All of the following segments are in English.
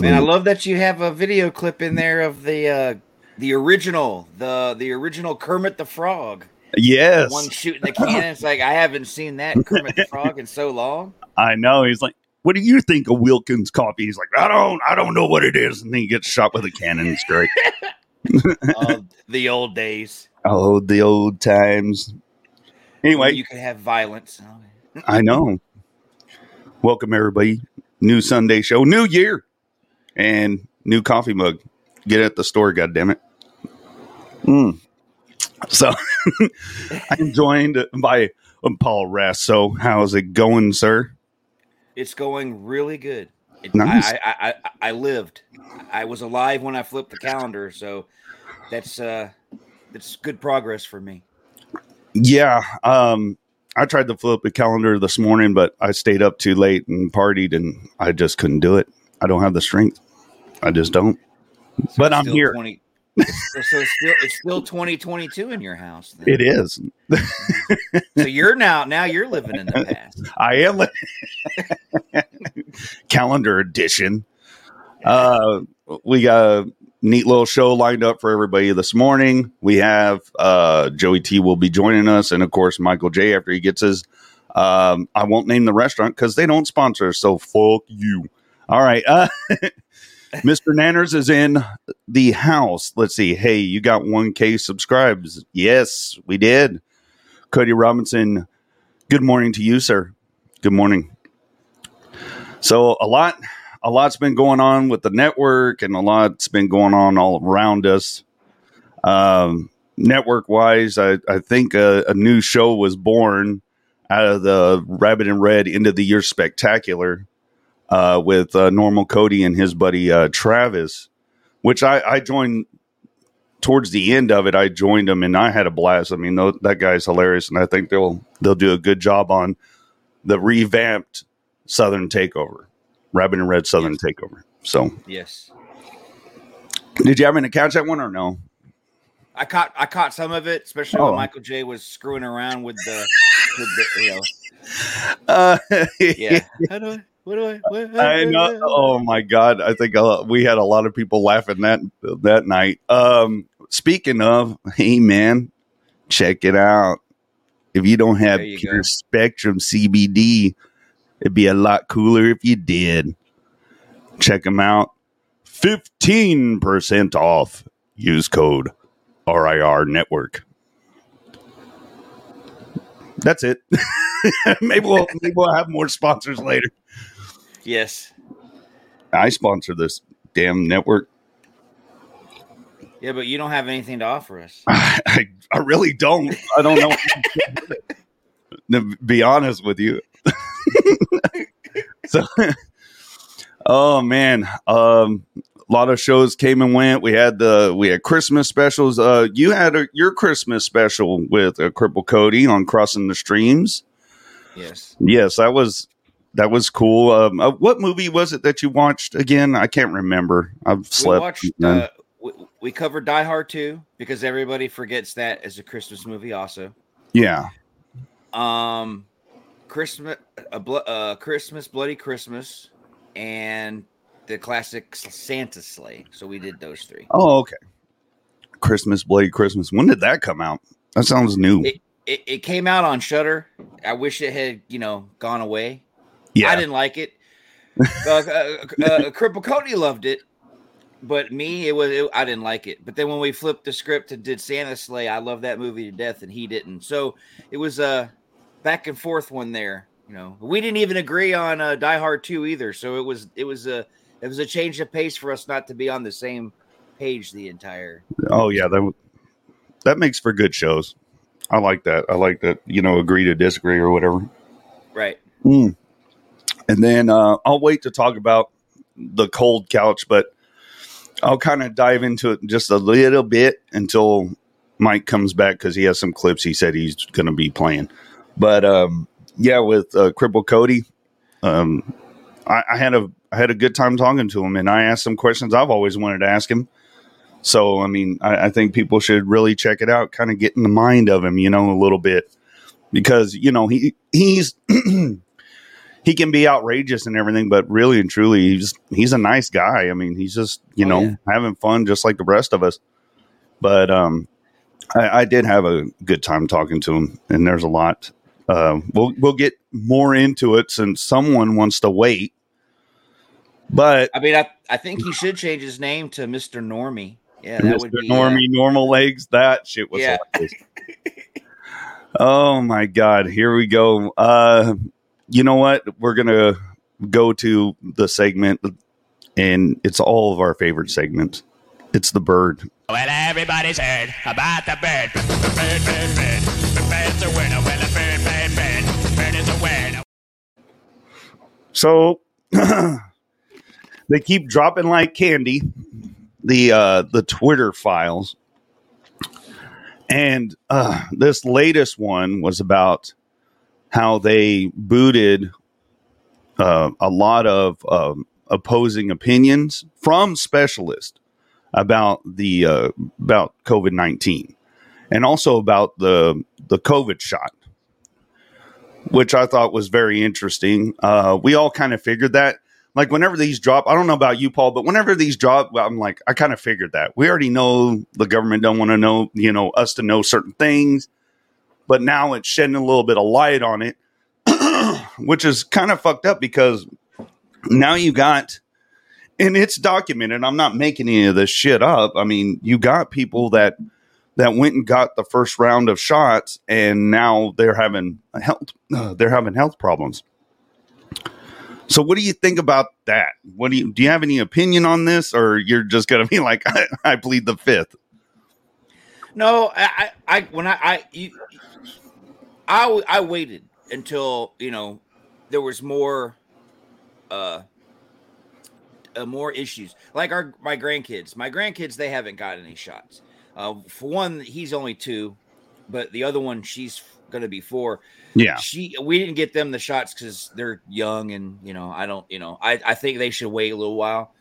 Man, I love that you have a video clip in there of the uh, the original, the the original Kermit the Frog. Yes. One shooting the cannon. It's like I haven't seen that Kermit the Frog in so long. I know. He's like, what do you think of Wilkins coffee? He's like, I don't, I don't know what it is. And then he gets shot with a cannon. It's great. Oh, the old days. oh, the old times. Anyway, you could have violence. I know. Welcome everybody. New Sunday show, new year, and new coffee mug. Get it at the store, God damn it. Mm. So I'm joined by um, Paul Rest. So how's it going, sir? It's going really good. It, Nice. I, I, I, I lived. I was alive when I flipped the calendar, so that's uh that's good progress for me. Yeah. Um, I tried to flip the calendar this morning, but I stayed up too late and partied, and I just couldn't do it. I don't have the strength. I just don't. So But I'm here. 20, so so it's still it's still 2022 in your house. then. It is. So you're now now you're living in the past. I am li- calendar edition. Uh, we got a neat little show lined up for everybody this morning. We have uh, Joey T will be joining us, and of course Michael J after he gets his. Um, I won't name the restaurant because they don't sponsor, so fuck you. All right, uh, Mr. Nanners is in the house. Let's see. Hey, you got one K subscribes? Yes, we did. Cody Robinson. Good morning to you, sir. Good morning. So a lot, a lot's been going on with the network, and a lot's been going on all around us. Um, network wise, I, I think a, a new show was born out of the Rabbit in Red end of the year spectacular uh, with uh, Normal Cody and his buddy uh, Travis, which I, I joined towards the end of it. I joined them and I had a blast. I mean, tho- that guy's hilarious, and I think they'll they'll do a good job on the revamped Southern Takeover, Rabbit in Red Southern Takeover. So, Yes. did you happen to catch that one or no? I caught I caught some of it, especially Oh. when Michael J was screwing around with the, with the you know, Uh, yeah. How do I, what do I, what, I know. Oh my god! I think uh, we had a lot of people laughing that that night. Um, speaking of, hey man, check it out. If you don't have you pure go. spectrum CBD, it'd be a lot cooler if you did. Check them out. Fifteen percent off. Use code RIR Network. That's it. maybe we'll maybe we'll have more sponsors later. Yes. I sponsor this damn network. Yeah, but you don't have anything to offer us. I, I really don't. I don't know. to be honest with you. so, oh man, um, a lot of shows came and went. We had the we had Christmas specials. Uh, you had a, your Christmas special with uh, Cripple Cody on Crossing the Streams. Yes. Yes, that was that was cool. Um, uh, what movie was it that you watched again? I can't remember. I've We slept. watched uh, we, we covered Die Hard 2 because everybody forgets that as a Christmas movie also. yeah. Um Christmas a uh, Christmas Bloody Christmas and the classic Santa Slay. So we did those three. Oh, okay. Christmas, Bloody Christmas. When did that come out? That sounds new. It, it, it came out on Shudder. I wish it had you know gone away. Yeah, I didn't like it. uh, uh, uh, Cripple Cody loved it, but me, it was it, I didn't like it. But then when we flipped the script and did Santa Slay, I love that movie to death, and he didn't. So it was a back and forth one there. You know, we didn't even agree on uh, Die Hard two either. So it was it was a it was a change of pace for us not to be on the same page the entire. Oh yeah, that that makes for good shows. I like that. I like that. You know, agree to disagree or whatever. Right. Mm. And then uh, I'll wait to talk about the cold couch, but I'll kind of dive into it just a little bit until Mike comes back because he has some clips he said he's going to be playing. But um, yeah, with uh, Cripple Cody, um, I, I, had a I had a good time talking to him, and I asked some questions I've always wanted to ask him. So I mean, I, I think people should really check it out, kind of get in the mind of him, you know, a little bit, because you know he he's he can be outrageous and everything, but really and truly, he's he's a nice guy. I mean, he's just you oh, know yeah. having fun just like the rest of us. But um, I, I, did have a good time talking to him, and there's a lot. Uh, we'll we'll get more into it since someone wants to wait. But I mean, I, I think he should change his name to Mister Normie. Yeah, that Mr. would be Normie, uh, normal legs. That shit was. Yeah. oh my god! Here we go. Uh, you know what? We're gonna go to the segment, and it's all of our favorite segments. It's the bird. Well, everybody's heard about the bird. The bird, bird, bird. The bird's a winner. Well, the bird, bird, bird. Bird is a winner. So they keep dropping like candy the uh, the Twitter files, and uh, this latest one was about how they booted uh, a lot of um, opposing opinions from specialists about the uh, about COVID nineteen, and also about the the COVID shot, which I thought was very interesting. Uh, we all kind of figured that. Like whenever these drop, I don't know about you, Paul, but whenever these drop, I'm like, I kind of figured that. We already know the government don't want to know, you know, us to know certain things but now it's shedding a little bit of light on it, which is kind of fucked up because now you got, and it's documented. I'm not making any of this shit up. I mean, you got people that that went and got the first round of shots, and now they're having health uh, they're having health problems. So, what do you think about that? What do you do? You have any opinion on this, or you're just going to be like, I, I plead the fifth? No, I, I, when I, I, you, I I waited until you know there was more uh, uh more issues. Like our my grandkids my grandkids they haven't got any shots. Uh for one he's only two but the other one she's gonna be four. Yeah. She we didn't get them the shots because they're young and you know i don't you know i i think they should wait a little while.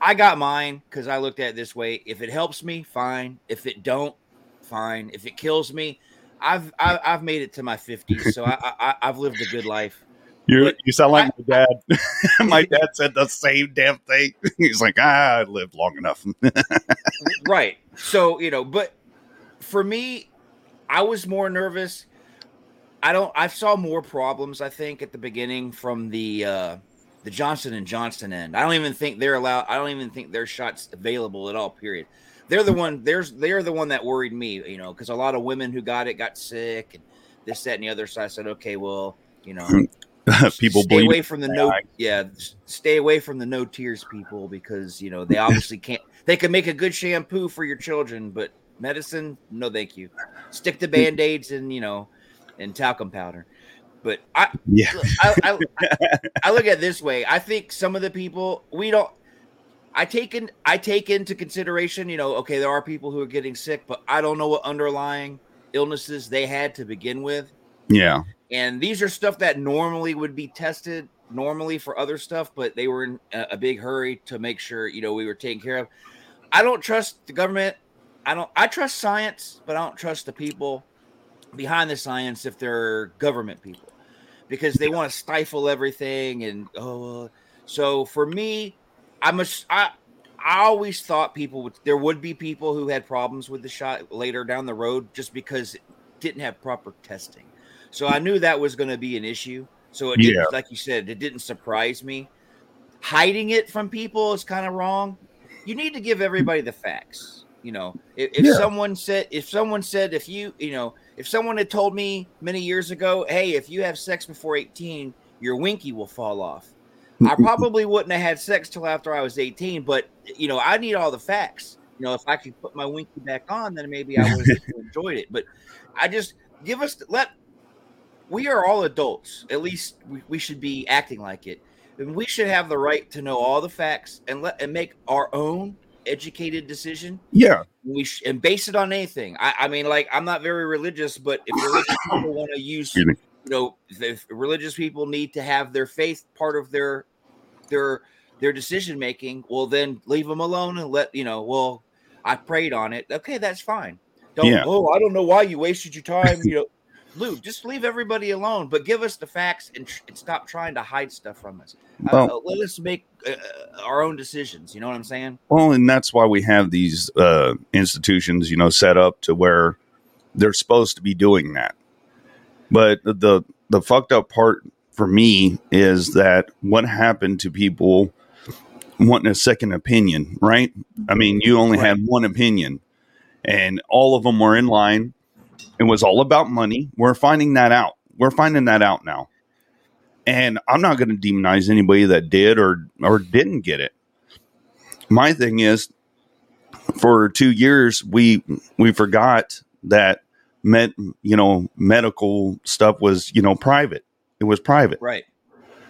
I got mine because i looked at it this way. If it helps me fine. If it don't fine if it kills me I've I've made it to my fifties, so I, I have lived a good life. You you sound like I, my dad. my dad said the same damn thing. He's like, ah, I lived long enough. right. So you know, but for me, I was more nervous. I don't. I saw more problems. I think at the beginning from the uh, the Johnson and Johnson end. I don't even think they're allowed. I don't even think their shots available at all. Period they're the one there's they're the one that worried me you know because a lot of women who got it got sick and this that and the other. So i said okay well you know people stay away from the no yeah stay away from the no tears people because you know they obviously can't they can make a good shampoo for your children but medicine no thank you. Stick to band-aids and you know and talcum powder. But i yeah. I, I, I, I look at this way i think some of the people we don't I take in I take into consideration, you know, okay, there are people who are getting sick, but I don't know what underlying illnesses they had to begin with. Yeah. And these are stuff that normally would be tested normally for other stuff, but they were in a, big hurry to make sure, you know, we were taken care of. I don't trust the government. I don't I trust science, but I don't trust the people behind the science if they're government people because they want to stifle everything and oh so for me I'm a, I, I always thought people would there would be people who had problems with the shot later down the road just because it didn't have proper testing. So I knew that was going to be an issue. So it didn't, Yeah. like you said, it didn't surprise me. Hiding it from people is kind of wrong. You need to give everybody the facts. You know, if, if Yeah. someone said, if someone said, if you, you know, if someone had told me many years ago, hey, if you have sex before 18, your winky will fall off. I probably wouldn't have had sex till after I was 18, but you know, I need all the facts. You know, if I could put my winky back on, then maybe I would have enjoyed it. But I just give us let we are all adults. At least we, we should be acting like it. And we should have the right to know all the facts and let and make our own educated decision. Yeah. We sh- and base it on anything. I, I mean, like I'm not very religious, but if religious people want to use you know if religious people need to have their faith part of their their their decision making well then leave them alone and let you know well i prayed on it okay that's fine don't Yeah. oh i don't know why you wasted your time you know Lou, just leave everybody alone, but give us the facts and, tr- and stop trying to hide stuff from us. Uh, Well- uh, let us make uh, our own decisions. You know what I'm saying? Well, and that's why we have these uh, institutions, you know, set up to where they're supposed to be doing that. But the the fucked up part for me is that what happened to people wanting a second opinion, right? I mean, you only had one opinion, and all of them were in line. It was all about money. We're finding that out. We're finding that out now. And I'm not going to demonize anybody that did or or didn't get it. My thing is for 2 years we we forgot that med, you know medical stuff was, you know, private. It was private Right.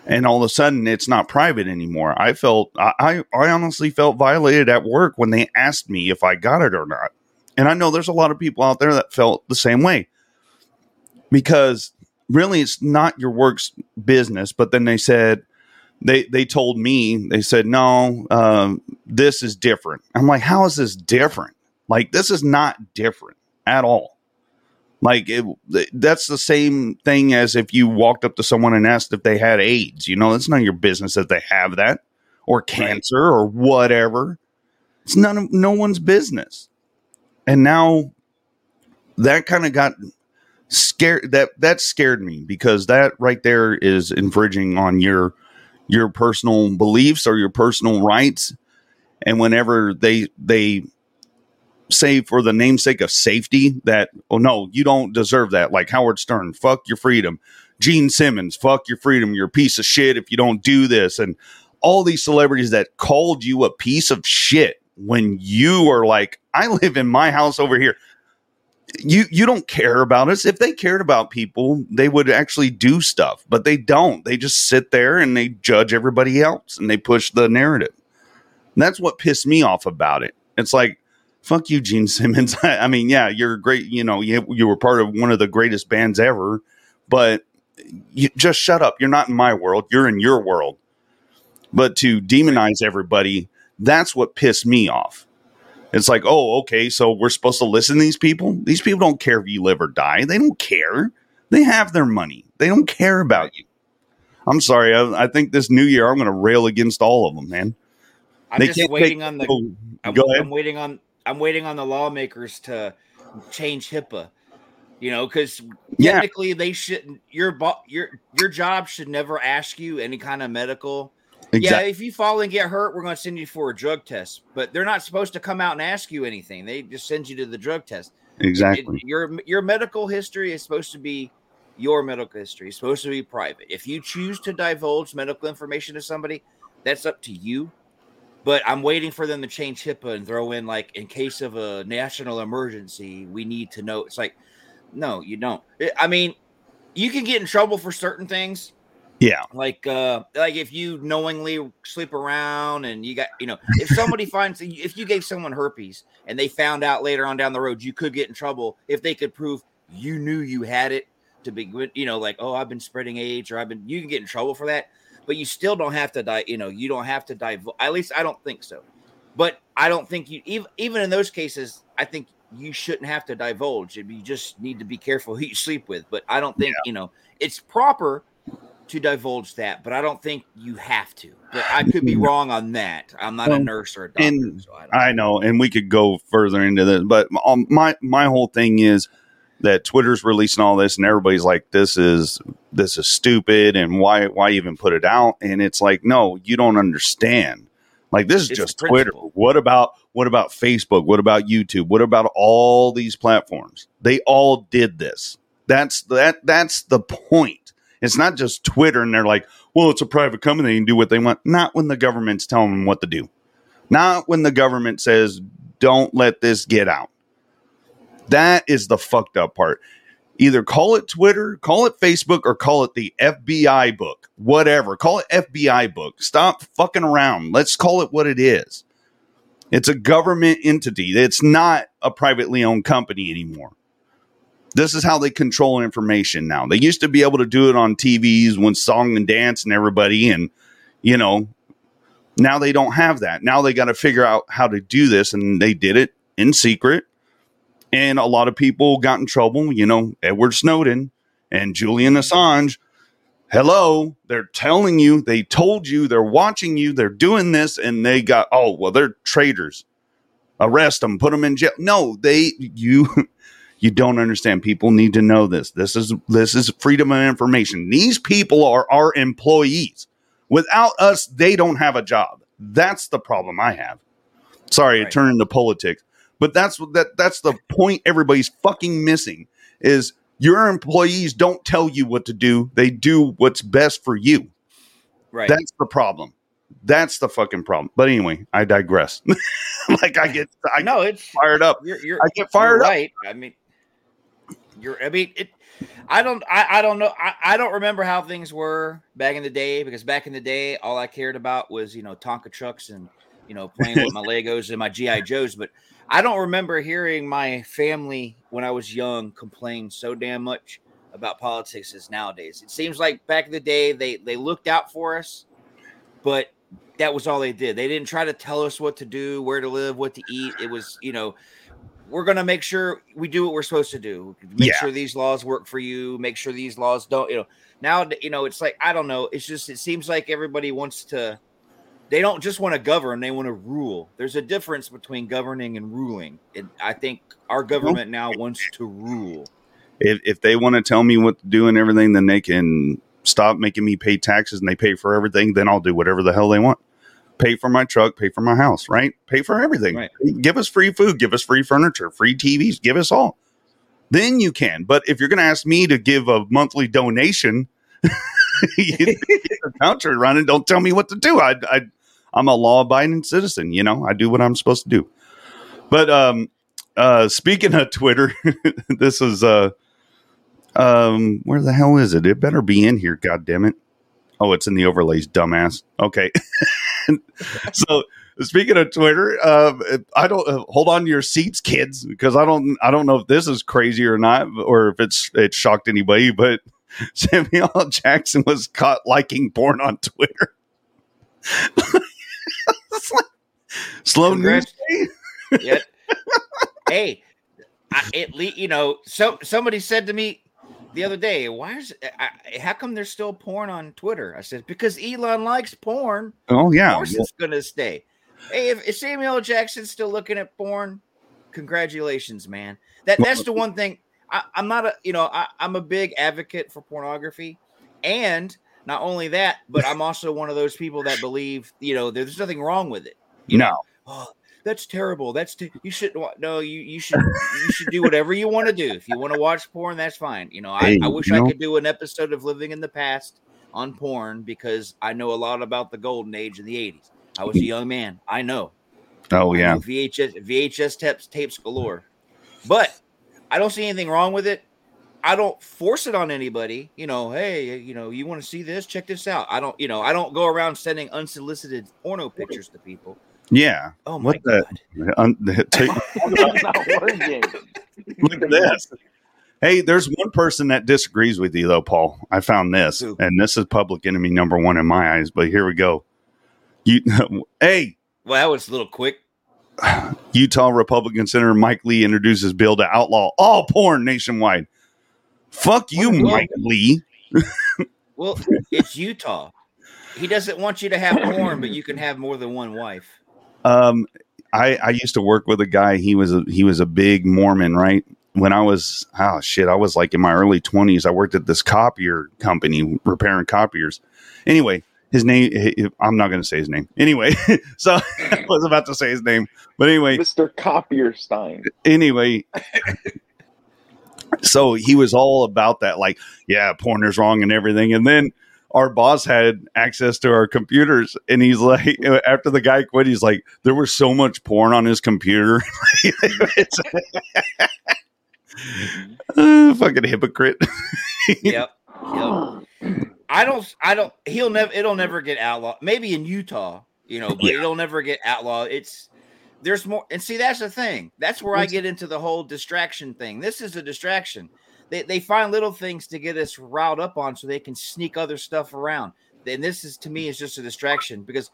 and all of a sudden it's not private anymore. I felt I, I honestly felt violated at work when they asked me if I got it or not. And I know there's a lot of people out there that felt the same way. Because really it's not your work's business, but then they said they they told me they said no um, this is different i'm like how is this different like this is not different at all like it, that's the same thing as if you walked up to someone and asked if they had AIDS. You know, it's none of your business that they have that or cancer or whatever. It's none of no one's business. And now that kind of got scared that that scared me because that right there is infringing on your your personal beliefs or your personal rights. And whenever they they say for the namesake of safety that oh no you don't deserve that. Like howard stern fuck your freedom. Gene simmons fuck your freedom. You're a piece of shit if you don't do this. And all these celebrities that called you a piece of shit when you are like i live in my house over here. You you don't care about us. If they cared about people they would actually do stuff but they don't. They just sit there and they judge everybody else and they push the narrative. And that's what pissed me off about it. It's like fuck you, Gene Simmons. I mean, yeah, you're great. You know, you, you were part of one of the greatest bands ever, but you just shut up. You're not in my world. You're in your world. But to demonize everybody, that's what pissed me off. It's like, oh, okay, so we're supposed to listen to these people? These people don't care if you live or die. They don't care. They have their money. They don't care about you. I'm sorry. I, I think this new year I'm going to rail against all of them, man. I'm They just waiting take- on the. oh, I'm, go ahead. I'm waiting on. I'm waiting on the lawmakers to change HIPAA. You know, because Yeah. technically they shouldn't. Your your your job should never ask you any kind of medical. Yeah, if you fall and get hurt, we're going to send you for a drug test. But they're not supposed to come out and ask you anything. They just send you to the drug test. It- Exactly. your your medical history is supposed to be your medical history. It's supposed to be private. If you choose to divulge medical information to somebody, that's up to you. But I'm waiting for them to change HIPAA and throw in like in case of a national emergency, we need to know. It's like, no, you don't. I- mean, you can get in trouble for certain things, Yeah. like uh like if you knowingly sleep around and you got you know if somebody finds if you gave someone herpes and they found out later on down the road you could get in trouble if they could prove you knew you had it to be good you know like oh i've been spreading aids or i've been you can get in trouble for that but you still don't have to die you know you don't have to die at least i don't think so but i don't think you even even in those cases i think you shouldn't have to divulge you just need to be careful who you sleep with but i don't think you know it's proper to divulge that, but I don't think you have to. But I could be wrong on that. I'm not a nurse or a doctor, and so I don't. I know, and we could go further into this, but um, my my whole thing is that Twitter's releasing all this, and everybody's like, "This is this is stupid," and why why even put it out? And it's like, no, you don't understand. Like this is It's just Twitter. What about what about Facebook? What about YouTube? What about all these platforms? They all did this. That's that that's the point. It's not just Twitter and they're like, well, it's a private company, they can do what they want. Not when the government's telling them what to do. Not when the government says, don't let this get out. That is the fucked up part. Either call it Twitter, call it Facebook, or call it the FBI book. Whatever. Call it FBI book. Stop fucking around. Let's call it what it is. It's a government entity. It's not a privately owned company anymore. This is how they control information now. They used to be able to do it on TVs when song and dance and everybody, and you know, now they don't have that. Now they got to figure out how to do this, and they did it in secret. And a lot of people got in trouble. You know, Edward Snowden and Julian Assange. Hello, they're telling you, they told you, they're watching you, they're doing this, and they got, oh, well, they're traitors. Arrest them, put them in jail. No, they, you, you don't understand. People need to know this. This is this is freedom of information. These people are our employees. Without us, they don't have a job. That's the problem I have. Sorry, it turned into politics, but that's what- that that's the point everybody's fucking missing is your employees don't tell you what to do. They do what's best for you. Right. That's the problem. That's the fucking problem. But anyway, I digress. like I get I no, it's fired up. You're, you're, I get fired you're up. right. I mean, you're. I mean, it. I don't. I, I don't know. I, I don't remember how things were back in the day because back in the day, all I cared about was you know Tonka trucks and you know playing with my Legos and my GI Joes. But I don't remember hearing my family when I was young complain so damn much about politics as nowadays. It seems like back in the day they they looked out for us, but that was all they did. They didn't try to tell us what to do, where to live, what to eat. It was, you know, we're going to make sure we do what we're supposed to do. Make Yeah. sure these laws work for you. Make sure these laws don't, you know. Now, you know, it's like I don't know. It's just it seems like everybody wants to. They don't just want to govern; they want to rule. There's a difference between governing and ruling. And I think our government now wants to rule. if, if they want to tell me what to do and everything, then they can stop making me pay taxes and they pay for everything. Then I'll do whatever the hell they want. Pay for my truck, pay for my house, right? Pay for everything. Right. Give us free food, give us free furniture, free TVs, give us all. Then you can. But if you're going to ask me to give a monthly donation, you get the country running. Don't tell me what to do. I, I, I'm a law abiding citizen. You know, I do what I'm supposed to do. But um, uh, speaking of Twitter, this is uh, um, where the hell is it? It better be in here. God damn it! Oh, it's in the overlays, dumbass. Okay. so speaking of Twitter, um, I don't uh, hold on to your seats, kids, because I don't, I don't know if this is crazy or not, or if it's it shocked anybody. But Samuel Jackson was caught liking porn on Twitter. It's like slow. Congrats. Eh? Yet, hey, I, at least you know. So somebody said to me the other day, "Why is I, how come there's still porn on Twitter?" I said, "Because Elon likes porn. Oh Of yeah, course, it's gonna stay." Hey, if, if Samuel Jackson's still looking at porn, congratulations, man. That that's the one thing. I, I'm not a you know I, I'm a big advocate for pornography, and not only that, but I'm also one of those people that believe you know there's nothing wrong with it. You know, no, oh, that's terrible. That's te- you shouldn't. wa- No, you you should you should do whatever you want to do. If you want to watch porn, that's fine. You know, I, Hey, I wish I know- could do an episode of Living in the Past on porn because I know a lot about the golden age in the '80s. I was a young man. I know. oh yeah, VHS VHS tapes tapes galore, but I don't see anything wrong with it. I don't force it on anybody. You know, hey, you know, you want to see this? Check this out. I don't, you know, I don't go around sending unsolicited porno pictures to people. Yeah. Oh my What the- god. Un- take- That's not working. Look at this. Hey, there's one person that disagrees with you, though, Paul. I found this, Who? and this is public enemy number one in my eyes. But here we go. You, hey, Well, that was a little quick. Utah Republican Senator Mike Lee introduces bill to outlaw all porn nationwide. Fuck you, Well- Mike Lee. Well, it's Utah. He doesn't want you to have porn, but you can have more than one wife. Um, I, I used to work with a guy. He was a he was a big Mormon, right? when I was oh shit, I was like in my early twenties. I worked at this copier company repairing copiers. Anyway, his name I'm not going to say his name. Anyway, so I was about to say his name, but anyway, Mr. Copierstein. anyway. so he was all about that, like, yeah, porn is wrong and everything. And then our boss had access to our computers, and he's like, after the guy quit, he's like, there was so much porn on his computer. Uh, fucking hypocrite. Yep. Yep. I don't. I don't. He'll never. It'll never get outlawed. Maybe in Utah, you know, but Yeah. it'll never get outlawed. It's there's more. And see, that's the thing. That's where I get into the whole distraction thing. This is a distraction. They they find little things to get us riled up on, so they can sneak other stuff around. And this is to me is just a distraction because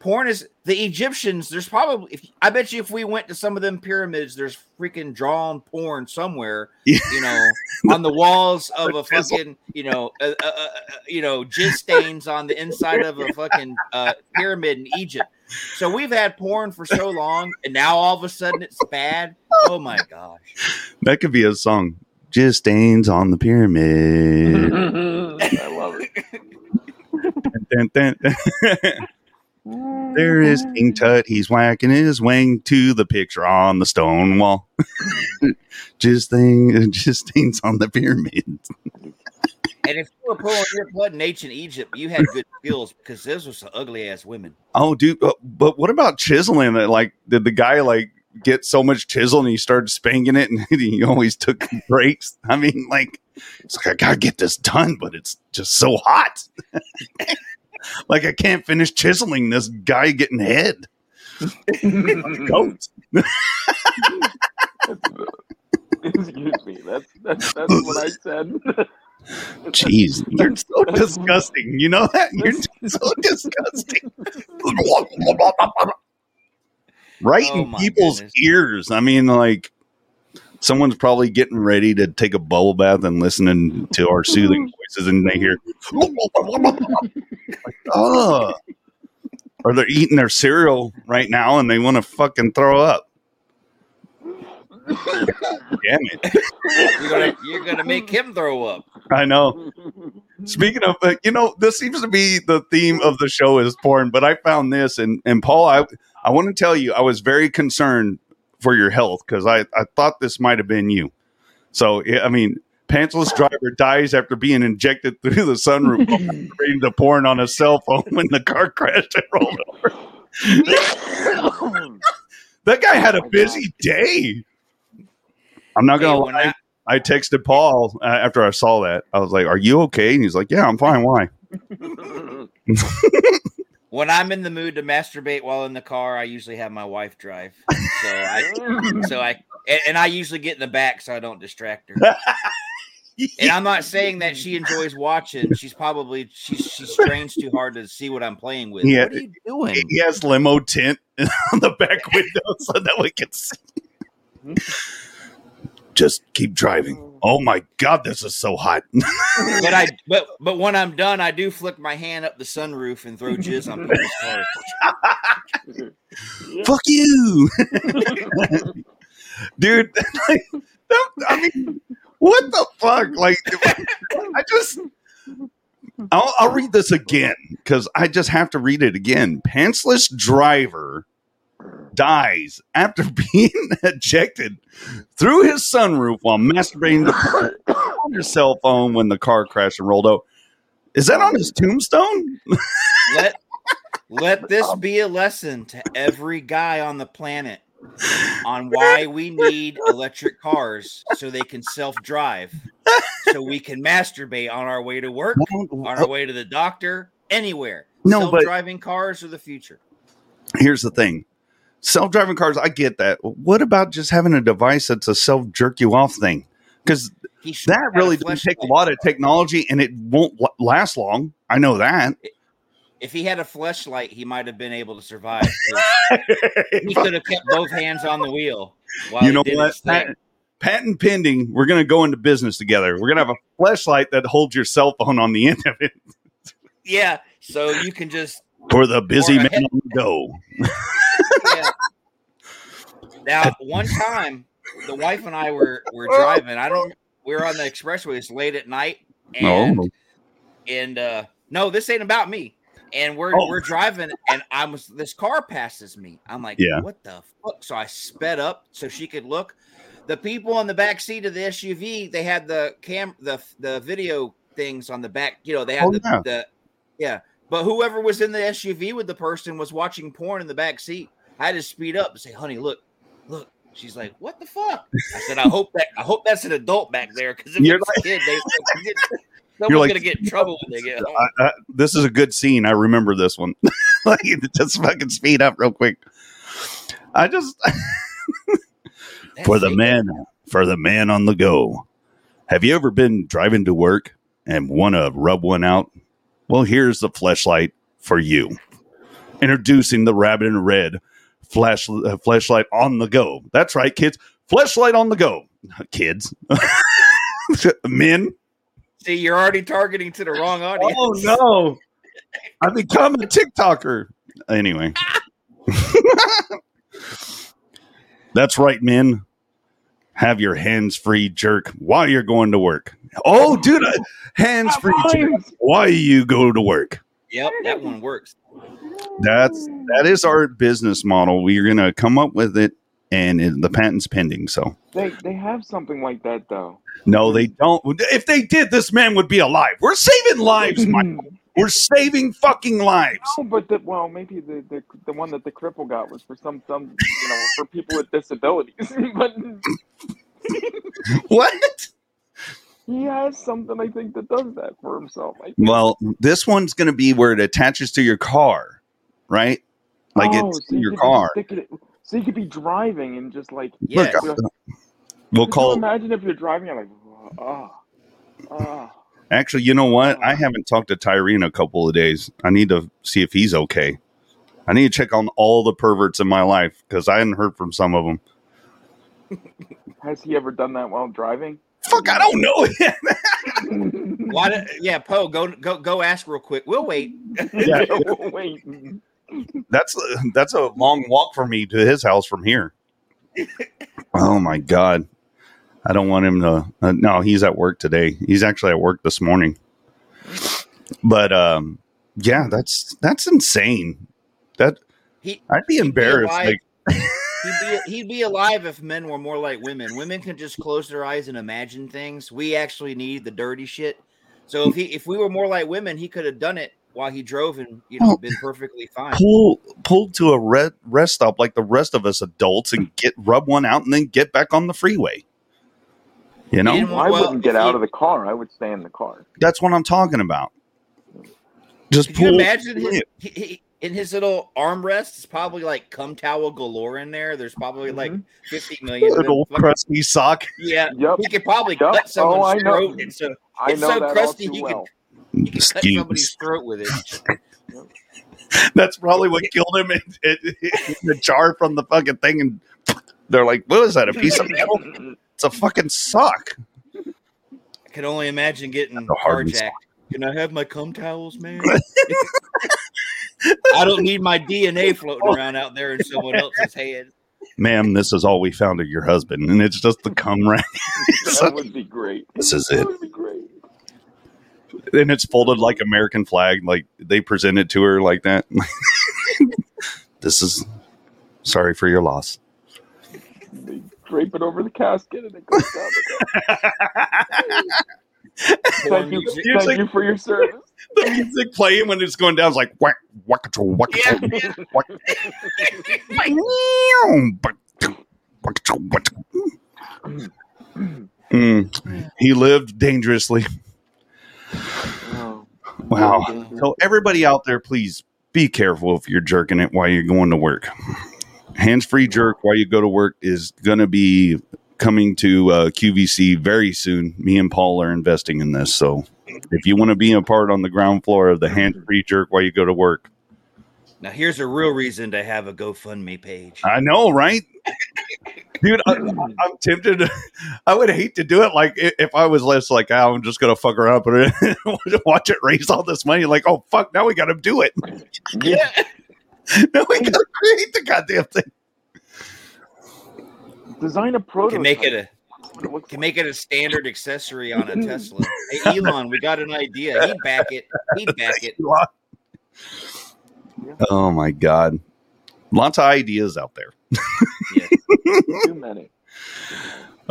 porn is the Egyptians. There's probably. If, I bet you if we went to some of them pyramids, there's freaking drawn porn somewhere. Yeah. You know, on the walls of a fucking you know, uh, uh, uh, you know, jizz stains on the inside of a fucking uh, pyramid in Egypt. So we've had porn for so long, and now all of a sudden it's bad. Oh my gosh! that could be a song. Just stains on the pyramid. Mm-hmm. I love it. Dun, dun, dun. there is King mm-hmm. Tut. He's whacking his wang to the picture on the stone wall. just thing, just stains on the pyramid. And if you were pulling your blood in ancient Egypt, you had good skills because those were some ugly ass women. Oh, dude, but, but what about chiseling? Like, did the guy like get so much chisel and he started spanking it and he always took breaks? I mean, like, it's like I gotta get this done, but it's just so hot. like I can't finish chiseling this guy getting head. Goat. Excuse me. That's that's that's what I said. Jeez, you're so disgusting. You know that? You're so disgusting. Right Oh in people's goodness. ears. I mean, like someone's probably getting ready to take a bubble bath and listening to our soothing voices, and they hear, like, oh, or they're eating their cereal right now and they want to fucking throw up. Damn it! You're gonna you're gonna make him throw up. I know. Speaking of, uh, you know, this seems to be the theme of the show is porn. But I found this, and and Paul, I I want to tell you, I was very concerned for your health because I I thought this might have been you. So I mean, pantsless driver dies after being injected through the sunroof, reading the porn on a cell phone when the car crashed and rolled over. That guy had a Oh busy day. I'm not gonna Hey, lie. I- I texted Paul uh, after I saw that. I was like, "Are you okay?" And he's like, "Yeah, I'm fine. Why?" When I'm in the mood to masturbate while in the car, I usually have my wife drive. So I so I and, and I usually get in the back so I don't distract her. And I'm not saying that she enjoys watching. She's probably she's she strains too hard to see what I'm playing with. Yeah. What are you doing? he has limo tint on the back window so that we can see. Just keep driving. Oh my god, this is so hot. But I but but when I'm done, I do flick my hand up the sunroof and throw jizz on people's cars. Fuck you, dude. like, that- I mean, what the fuck? Like, I just. I'll, I'll read this again because I just have to read it again. Pantsless driver dies after being ejected through his sunroof while masturbating on his cell phone when the car crashed and rolled out. Is that on his tombstone? Let let this be a lesson to every guy on the planet on why we need electric cars so they can self-drive so we can masturbate on our way to work on our way to the doctor anywhere No, but- self-driving cars are the future Here's the thing self-driving cars i get that. What about just having a device that's a self-jerk you off thing? Because that really doesn't take a lot of technology and it won't last long. I know that. If he had a fleshlight he might have been able to survive. he could have kept both hands on the wheel while you know what? patent, patent pending. We're going to go into business together. We're going to have a flashlight that holds your cell phone on the end of it. Yeah so you can just for the busy man on the go. Now, one time, the wife and I were were driving. I don't. We were on the expressway. It's late at night, and Oh. and uh no, this ain't about me. And we're Oh. we're driving, and I was this car passes me. I'm like, Yeah. what the fuck? So I sped up so she could look. The people in the back seat of the SUV, they had the cam the the video things on the back. You know, they had Oh, the, yeah. the yeah. But whoever was in the SUV with the person was watching porn in the back seat. I had to speed up and say, "Honey, look, look." She's like, "What the fuck?" I said, "I hope that I hope that's an adult back there because if You're it's a kid, they You're someone's like- gonna get in trouble when they get home." I, I, uh, this is a good scene. I remember this one. like, just fucking speed up real quick. I just for the man for the man on the go. Have you ever been driving to work and want to rub one out? Well, here's the flashlight for you. Introducing the rabbit in red flash uh, flashlight on the go. That's right, kids. Flashlight on the go. Kids. Men. See, you're already targeting to the wrong audience. Oh no. I become a TikToker. Anyway. That's right, men. Have your hands free jerk while you're going to work. Oh, dude, hands free jerk while you go to work. Yep, that one works. That's that is our business model. We're gonna come up with it, and it, the patent's pending. So They they have something like that though. no, they don't. If they did, this man would be alive. We're saving lives, Mike. We're saving fucking lives. No, but the, well, maybe the, the the one that the cripple got was for some some you know for people with disabilities. but What? He has something I think that does that for himself. Well, this one's going to be where it attaches to your car, right? Like Oh, it's so your car. it- so you could be driving and just like. Look, uh, Could we'll call. imagine if you're driving, you're like, oh, oh. Actually, you know what? I haven't talked to Tyree in a couple of days. I need to see if he's okay. I need to check on all the perverts in my life because I hadn't heard from some of them. Has he ever done that while driving? Fuck, I don't know. Why? Did, yeah, Poe, go go go ask real quick. We'll wait. Yeah. Wait. that's that's a long walk for me to his house from here. Oh my god, I don't want him to. Uh, no, he's at work today. He's actually at work this morning. But um, yeah, that's that's insane. That He I'd be embarrassed. alive. like, he'd be he'd be alive if men were more like women. Women can just close their eyes and imagine things. We actually need the dirty shit. So if he if we were more like women, he could have done it while he drove and you know Oh. been perfectly fine. pull pull to a red rest stop like the rest of us adults and get rub one out and then get back on the freeway. You know, Yeah. Well, I wouldn't get out you- of the car. I would stay in the car. that's what I'm talking about. Just Could you pull. imagine his he, he, in his little armrest? It's probably like cum towel galore in there. There's probably like Mhm. fifty million. of them. little Fucking- crusty sock. yeah, Yep. he could probably Yup. cut someone's Oh, I know. throat. And so I It's know so that crusty, all too he could- well. he could cut somebody's throat with it. That's probably what killed him in, in, in the jar from the fucking thing. And they're like, "What is that? A piece of metal? It's a fucking sock." I can only imagine getting That's a hard carjacked. Can I have my cum towels, man? I don't need my DNA floating around out there in someone else's head. Ma'am, this is all we found of your husband, and it's just the cum rag. that would be great. This is That it. would be great. and it's folded like American flag. Like they present it to her like that. this is sorry for your loss. They drape it over the casket and it goes down. The thank you, music. Usually- thank you for your service. the music playing when it's going down is like whack whack whack whack Mm, he lived dangerously. Oh, Wow. So everybody out there, please be careful if you're jerking it while you're going to work. Hands free jerk while you go to work is going to be coming to uh, QVC very soon. Me and Paul are investing in this. So if you want to be a part on the ground floor of the hands free jerk while you go to work, Now, here's a real reason to have a GoFundMe page. I know, right? Dude, I, I'm tempted. To, I would hate to do it. Like if I was less like, oh, I'm just gonna fuck around, put it, watch it raise all this money. Like, oh fuck, now we got to do it. Yeah. now we got to create the goddamn thing. Design a prototype. Can make it a What it looks can like. make it a standard accessory on a Tesla. Hey Elon, we got an idea. He'd back it. He'd back it. Oh my god. Lots of ideas out there. Yeah. too many.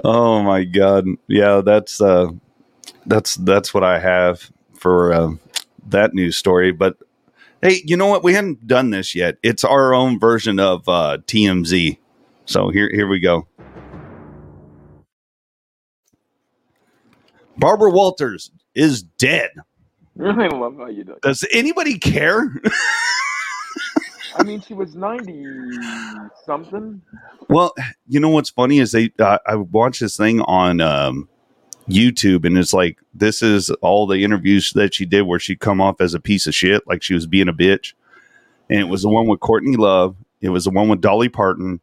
Oh my god. Yeah, that's uh that's that's what I have for uh, that news story, but hey, you know what? We hadn't done this yet. It's our own version of uh TMZ. So here here we go. Barbara Walters is dead. I love how you do. Does anybody care? I mean, she was ninety something. Well, you know what's funny is they uh, I watched this thing on um, YouTube and it's like this is all the interviews that she did where she'd come off as a piece of shit, like she was being a bitch. And it was the one with Courtney Love. It was the one with Dolly Parton.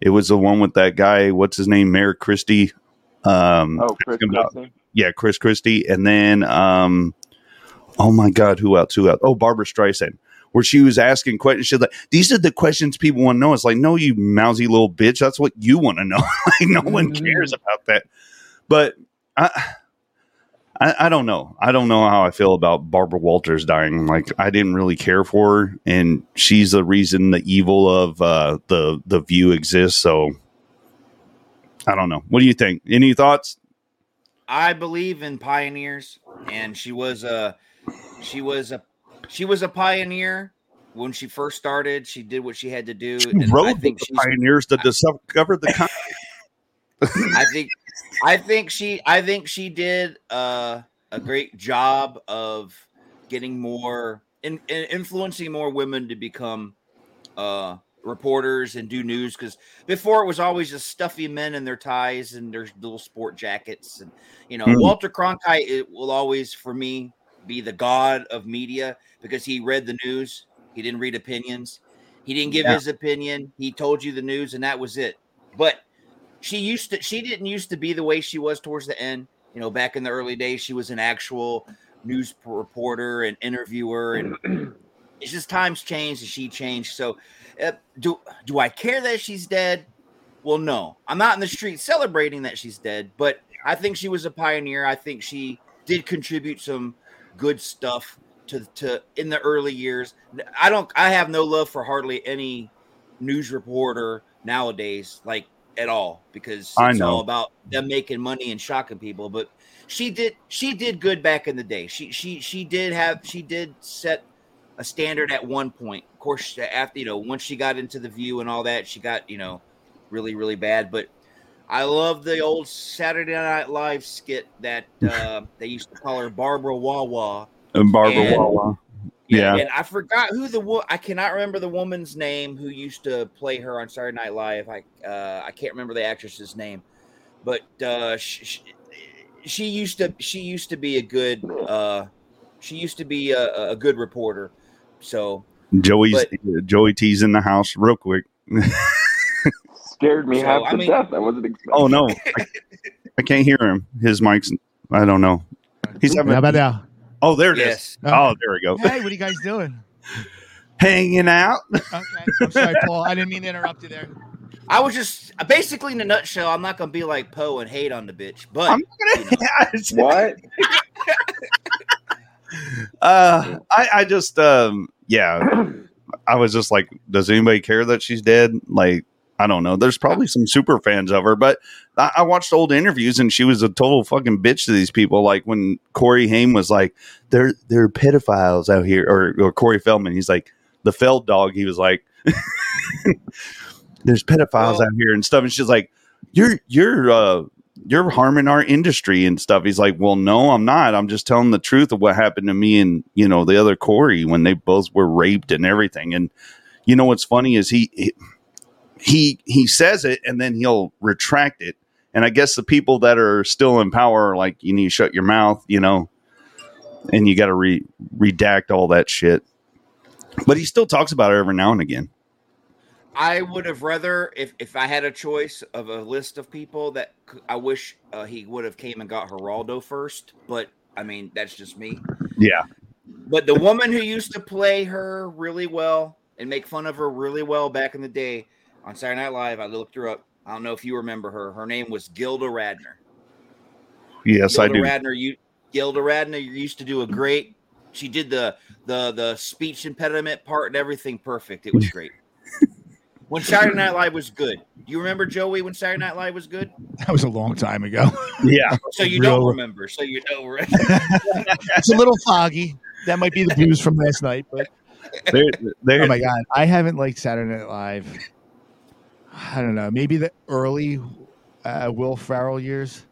It was the one with that guy. What's his name? Mayor Christie. Um, Oh, Chris. Yeah, Chris Christie, and then um, oh my God, who else? Who else? Oh, Barbra Streisand, where she was asking questions. She's like, "These are the questions people want to know." It's like, no, you mousy little bitch. That's what you want to know. like, no one Mhm. cares about that. But I, I, I don't know. I don't know how I feel about Barbara Walters dying. Like, I didn't really care for her, and she's the reason the evil of uh, the the View exists. So. I don't know. What do you think? Any thoughts? I believe in pioneers, and she was a she was a she was a pioneer when she first started. She did what she had to do. She and I think the pioneers to discover the country. I think I think she I think she did uh, a great job of getting more in, in influencing more women to become uh, reporters and do news because before it was always just stuffy men in their ties and their little sport jackets and you know Mm. Walter Cronkite it will always for me be the god of media because he read the news he didn't read opinions he didn't give Yeah. his opinion he told you the news and that was it but she used to she didn't used to be the way she was towards the end you know back in the early days she was an actual news reporter and interviewer and it's just times changed and she changed so uh, do do i care that she's dead? Well no. I'm not in the street celebrating that she's dead but i think she was a pioneer. I think she did contribute some good stuff to to in the early years. I don't i have no love for hardly any news reporter nowadays like at all because I it's know. all about them making money and shocking people but she did she did good back in the day. She she she did have she did set a standard at one point of course after you know once she got into the view and all that she got you know really really bad but i love the old saturday night live skit that uh, they used to call her barbara wawa And Barbara And- Wawa. Yeah. and I forgot who the wo- I cannot remember the woman's name who used to play her on Saturday Night Live. I uh, I can't remember the actress's name, but uh, she, she, she used to she used to be a good uh, she used to be a, a good reporter. So Joey's but- Joey T's in the house real quick. Scared me So, half I to mean- death. I wasn't expecting. Oh no. I, I can't hear him. His mic's I don't know. He's having How about now? Oh, there it is. yes, Oh, there we go. Hey, what are you guys doing? Hanging out. Okay, I'm sorry, Paul. I didn't mean to interrupt you there. I was just basically in a nutshell. I'm not gonna be like Poe and hate on the bitch, but I'm you know, What? uh I, I just um yeah. I was just like, does anybody care that she's dead? Like, I don't know. There's probably some super fans of her, but I, I watched old interviews and she was a total fucking bitch to these people. Like when Corey Haim was like, "They're they're pedophiles out here," or or Corey Feldman, he's like the Feld dog. He was like, "There's pedophiles Well- out here and stuff," and she's like, "You're you're uh you're harming our industry and stuff." He's like, "Well, no, I'm not. I'm just telling the truth of what happened to me and you know the other Corey when they both were raped and everything." And you know what's funny is he he he, says it and then he'll retract it. And I guess the people that are still in power are like, you need to shut your mouth, you know, and you got to re- redact all that shit. But he still talks about it every now and again. I would have rather if if I had a choice of a list of people that I wish uh, he would have came and got Geraldo first, but I mean that's just me. Yeah. But the woman who used to play her really well and make fun of her really well back in the day on Saturday Night Live, I looked her up. I don't know if you remember her. Her name was Gilda Radner. Yes, I do. Radner, you Gilda Radner used to do a great. She did the the the speech impediment part and everything perfect. It was great. When Saturday Night Live was good, do you remember Joey when Saturday Night Live was good? That was a long time ago. Yeah, So you Real- don't remember. So you know. right? it's a little foggy. That might be the booze from last night, but they're, they're, oh my god, I haven't liked Saturday Night Live. I don't know. Maybe the early uh, Will Ferrell years,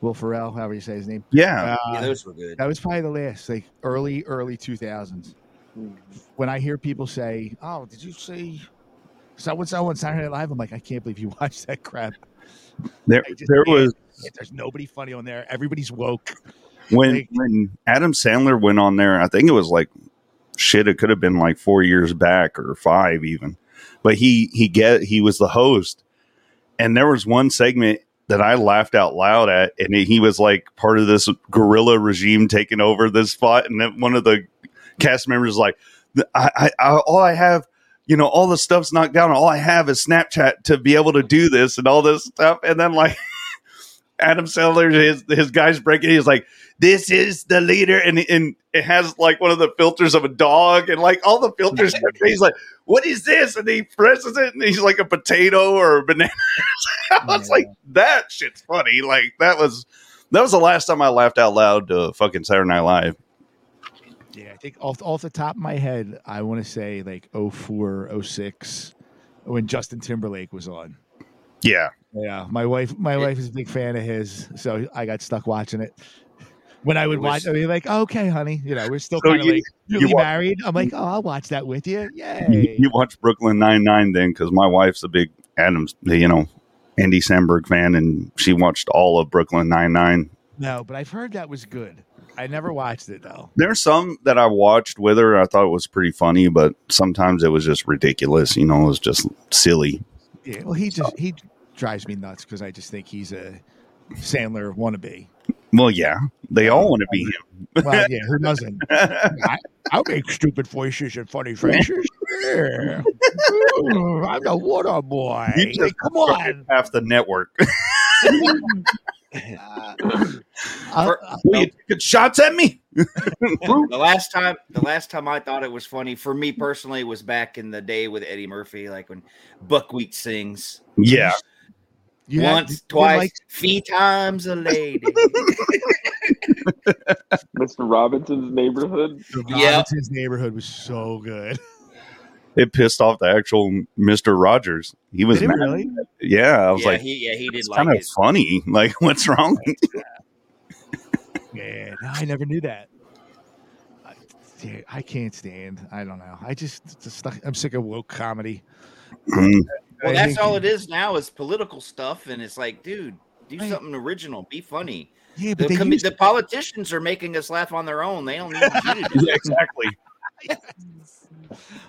Will Ferrell, however you say his name. yeah. Uh, yeah, those were good. that was probably the last, like early, early two thousands. When I hear people say, "Oh, did you see so and so on Saturday Night Live?" I'm like, I can't believe you watched that crap. There, just there can't. was There's nobody funny on there. Everybody's woke. when Like- when Adam Sandler went on there. I think it was like shit. It could have been like four years back or five even. But he he get he was the host, and there was one segment that I laughed out loud at, and he was like part of this guerrilla regime taking over this spot, and then one of the cast members was like, I, I, I all I have. You know, all the stuff's knocked down. All I have is Snapchat to be able to do this and all this stuff. And then, like, Adam Sandler, his his guys breaking. He's like, "This is the leader," and and it has like one of the filters of a dog, and like all the filters. he's like, "What is this?" And he presses it, and he's like a potato or a banana. I was Yeah. like, "That shit's funny." Like that was that was the last time I laughed out loud to fucking Saturday Night Live. Yeah, I think off off the top of my head, I want to say like 04, 06, when Justin Timberlake was on. Yeah, Yeah, my wife, my wife is a big fan of his, so I got stuck watching it. When I would It watch, I'd be like, "Okay, honey," you know, we're still So kind of like you newly wa- married. I'm like, "Oh, I'll watch that with you." you, Yay! you watch Brooklyn Nine Nine then, because my wife's a big Adams, you know, Andy Samberg fan, and she watched all of Brooklyn Nine Nine. No, but I've heard that was good. I never watched it though. There's some that I watched with her. I thought it was pretty funny, but sometimes it was just ridiculous. You know, it was just silly. Yeah, well, he just he drives me nuts because I just think he's a Sandler wannabe. Well, yeah, they all want to be him. Well, yeah, who doesn't? I, I'll make stupid voices and funny faces. Yeah. Ooh, I'm the water boy. You just Like, come on. half the network. Uh, For- uh, you take shots at me? the last time the last time I thought it was funny for me personally was back in the day with Eddie Murphy, like when Buckwheat sings Yeah, you once, you twice, like- three times a lady. Mr. Robinson's neighborhood. the Yep. Robinson's neighborhood was so good. It pissed off the actual Mister Rogers. He was mad. really? Yeah, I was yeah, like, he yeah he did like kind of funny. Like, what's wrong? Yeah, no, I never knew that. I, yeah, I can't stand. I don't know. I just, just I'm sick of woke comedy. Mm, Well, that's all it is now is political stuff, and it's like, dude, do Right. something original, be funny. Yeah, The, but they commi- used, the politicians are making us laugh on their own. They don't need you to do yeah, it.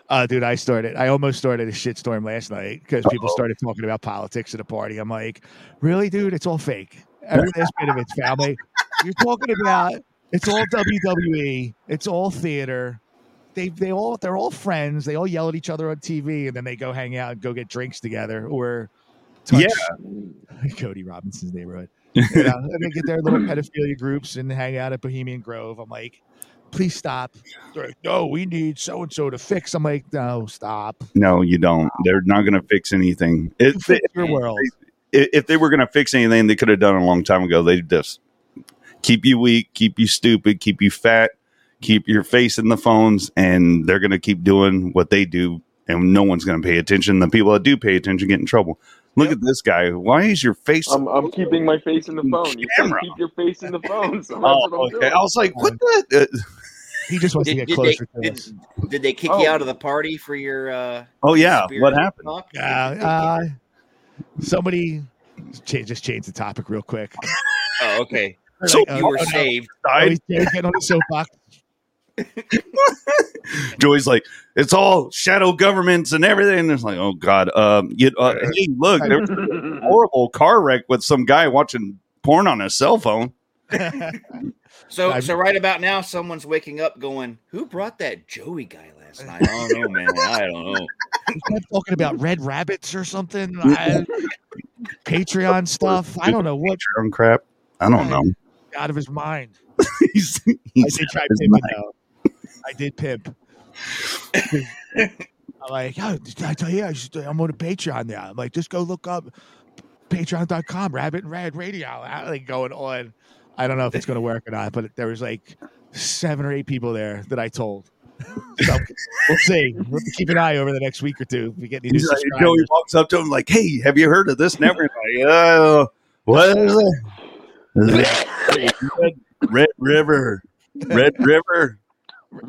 Uh, dude, I started. I almost started a shitstorm last night because people started talking about politics at a party. I'm like, really, dude? It's all fake. Every last bit of it's family. You're talking about it's all WWE. It's all theater. They they all they're all friends. They all yell at each other on TV, and then they go hang out and go get drinks together or touch Cody Robinson's neighborhood. You know, and they get their little pedophilia groups and hang out at Bohemian Grove. I'm like, please stop. They're like, no, we need so and so to fix. I'm like, no, stop. No, you don't. They're not going to fix anything. If they, Fix your world. if they were going to fix anything, they could have done it a long time ago. They just keep you weak, keep you stupid, keep you fat, keep your face in the phones, and they're going to keep doing what they do, and no one's going to pay attention. The people that do pay attention get in trouble. Look at this guy. Why is your face? I'm, I'm keeping my face in the phone. You said Camera. keep your face in the phone. So that's oh, what I'm okay. doing. I was like, what uh, the? Uh, Uh, He just wants to Did, get did they, closer to did, us. did they kick Oh. you out of the party for your uh oh yeah, what happened? talk? Yeah, uh, somebody cha- just change the topic real quick. Oh, okay. They're So like, You oh, were oh, no. saved. Oh, he's he's getting on the soapbox. Joey's like, it's all shadow governments and everything. And it's like, oh god. Um, you, uh, hey, look, there was a horrible car wreck with some guy watching porn on his cell phone. So I've- so right about now someone's waking up going, Who brought that Joey guy last night? I don't know, man. I don't know. He kept talking about red rabbits or something. I, Patreon stuff. I don't know what Patreon crap. I don't know. out of his mind. he's, I he's did try out of pimping mind. though. I did pimp. I'm like, oh, did I tell you I should, I'm on a Patreon now. I'm like, just go look up patreon.com, Rabbit in Red Radio. I like going on. I don't know if it's going to work or not, but there was like seven or eight people there that I told. so we'll see. We'll keep an eye over the next week or two. If we get any new He's like, subscribers. Joey walks up to him like, "Hey, have you heard of this?" And everybody, oh, what is it? Red, Red River, Red River.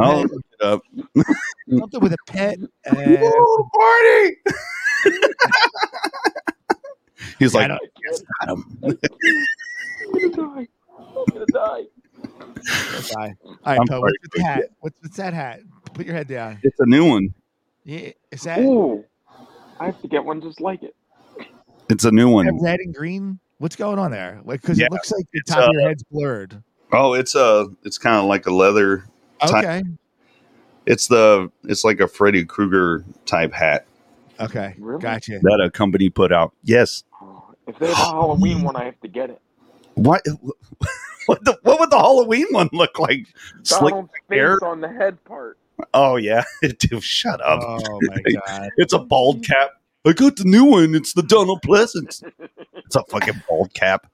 I'll look it up. Something with a pet. Uh, and Woo, party! He's I like, don't- "Yes, got him." I'm gonna die. I'm gonna die. Bye. All right, I'm Poe, sorry, what's with the hat? What's, what's that hat? Put your head down. It's a new one. Yeah, is that Ooh, I have to get one just like it. It's a new that one. red and green? What's going on there? Like, because Yeah, it looks like the it's, top of uh, your head's blurred. Oh, it's a. It's kind of like a leather. type- Okay, It's the. It's like a Freddy Krueger type hat okay, Really? gotcha. that a company put out. Yes. Oh, if they have a Halloween one, I have to get it. What? What the? What would the Halloween one look like? Slick Donald's hair? face on the head part. Oh yeah, dude, shut up. Oh my god! It's a bald cap. I got the new one. It's the Donald Pleasence. It's a fucking bald cap.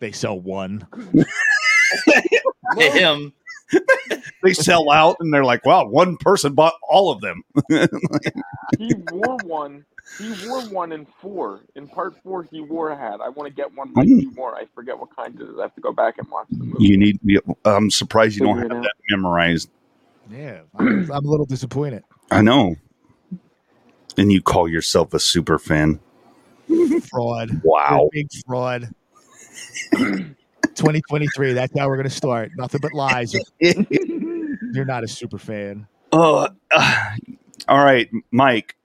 They sell one. Him. They sell out, and they're like, "Wow, one person bought all of them." He wore one. He wore one in four. In part four, he wore a hat. I want to get one like Mm. he wore. I forget what kind it is. I have to go back and watch the movie. You need. I'm surprised you don't have out. that memorized. Yeah, I'm, I'm a little disappointed. I know. And you call yourself a super fan? Fraud. You're Wow. big fraud. 2023. That's how we're gonna start. Nothing but lies. You're not a super fan. Oh, uh, all right, Mike.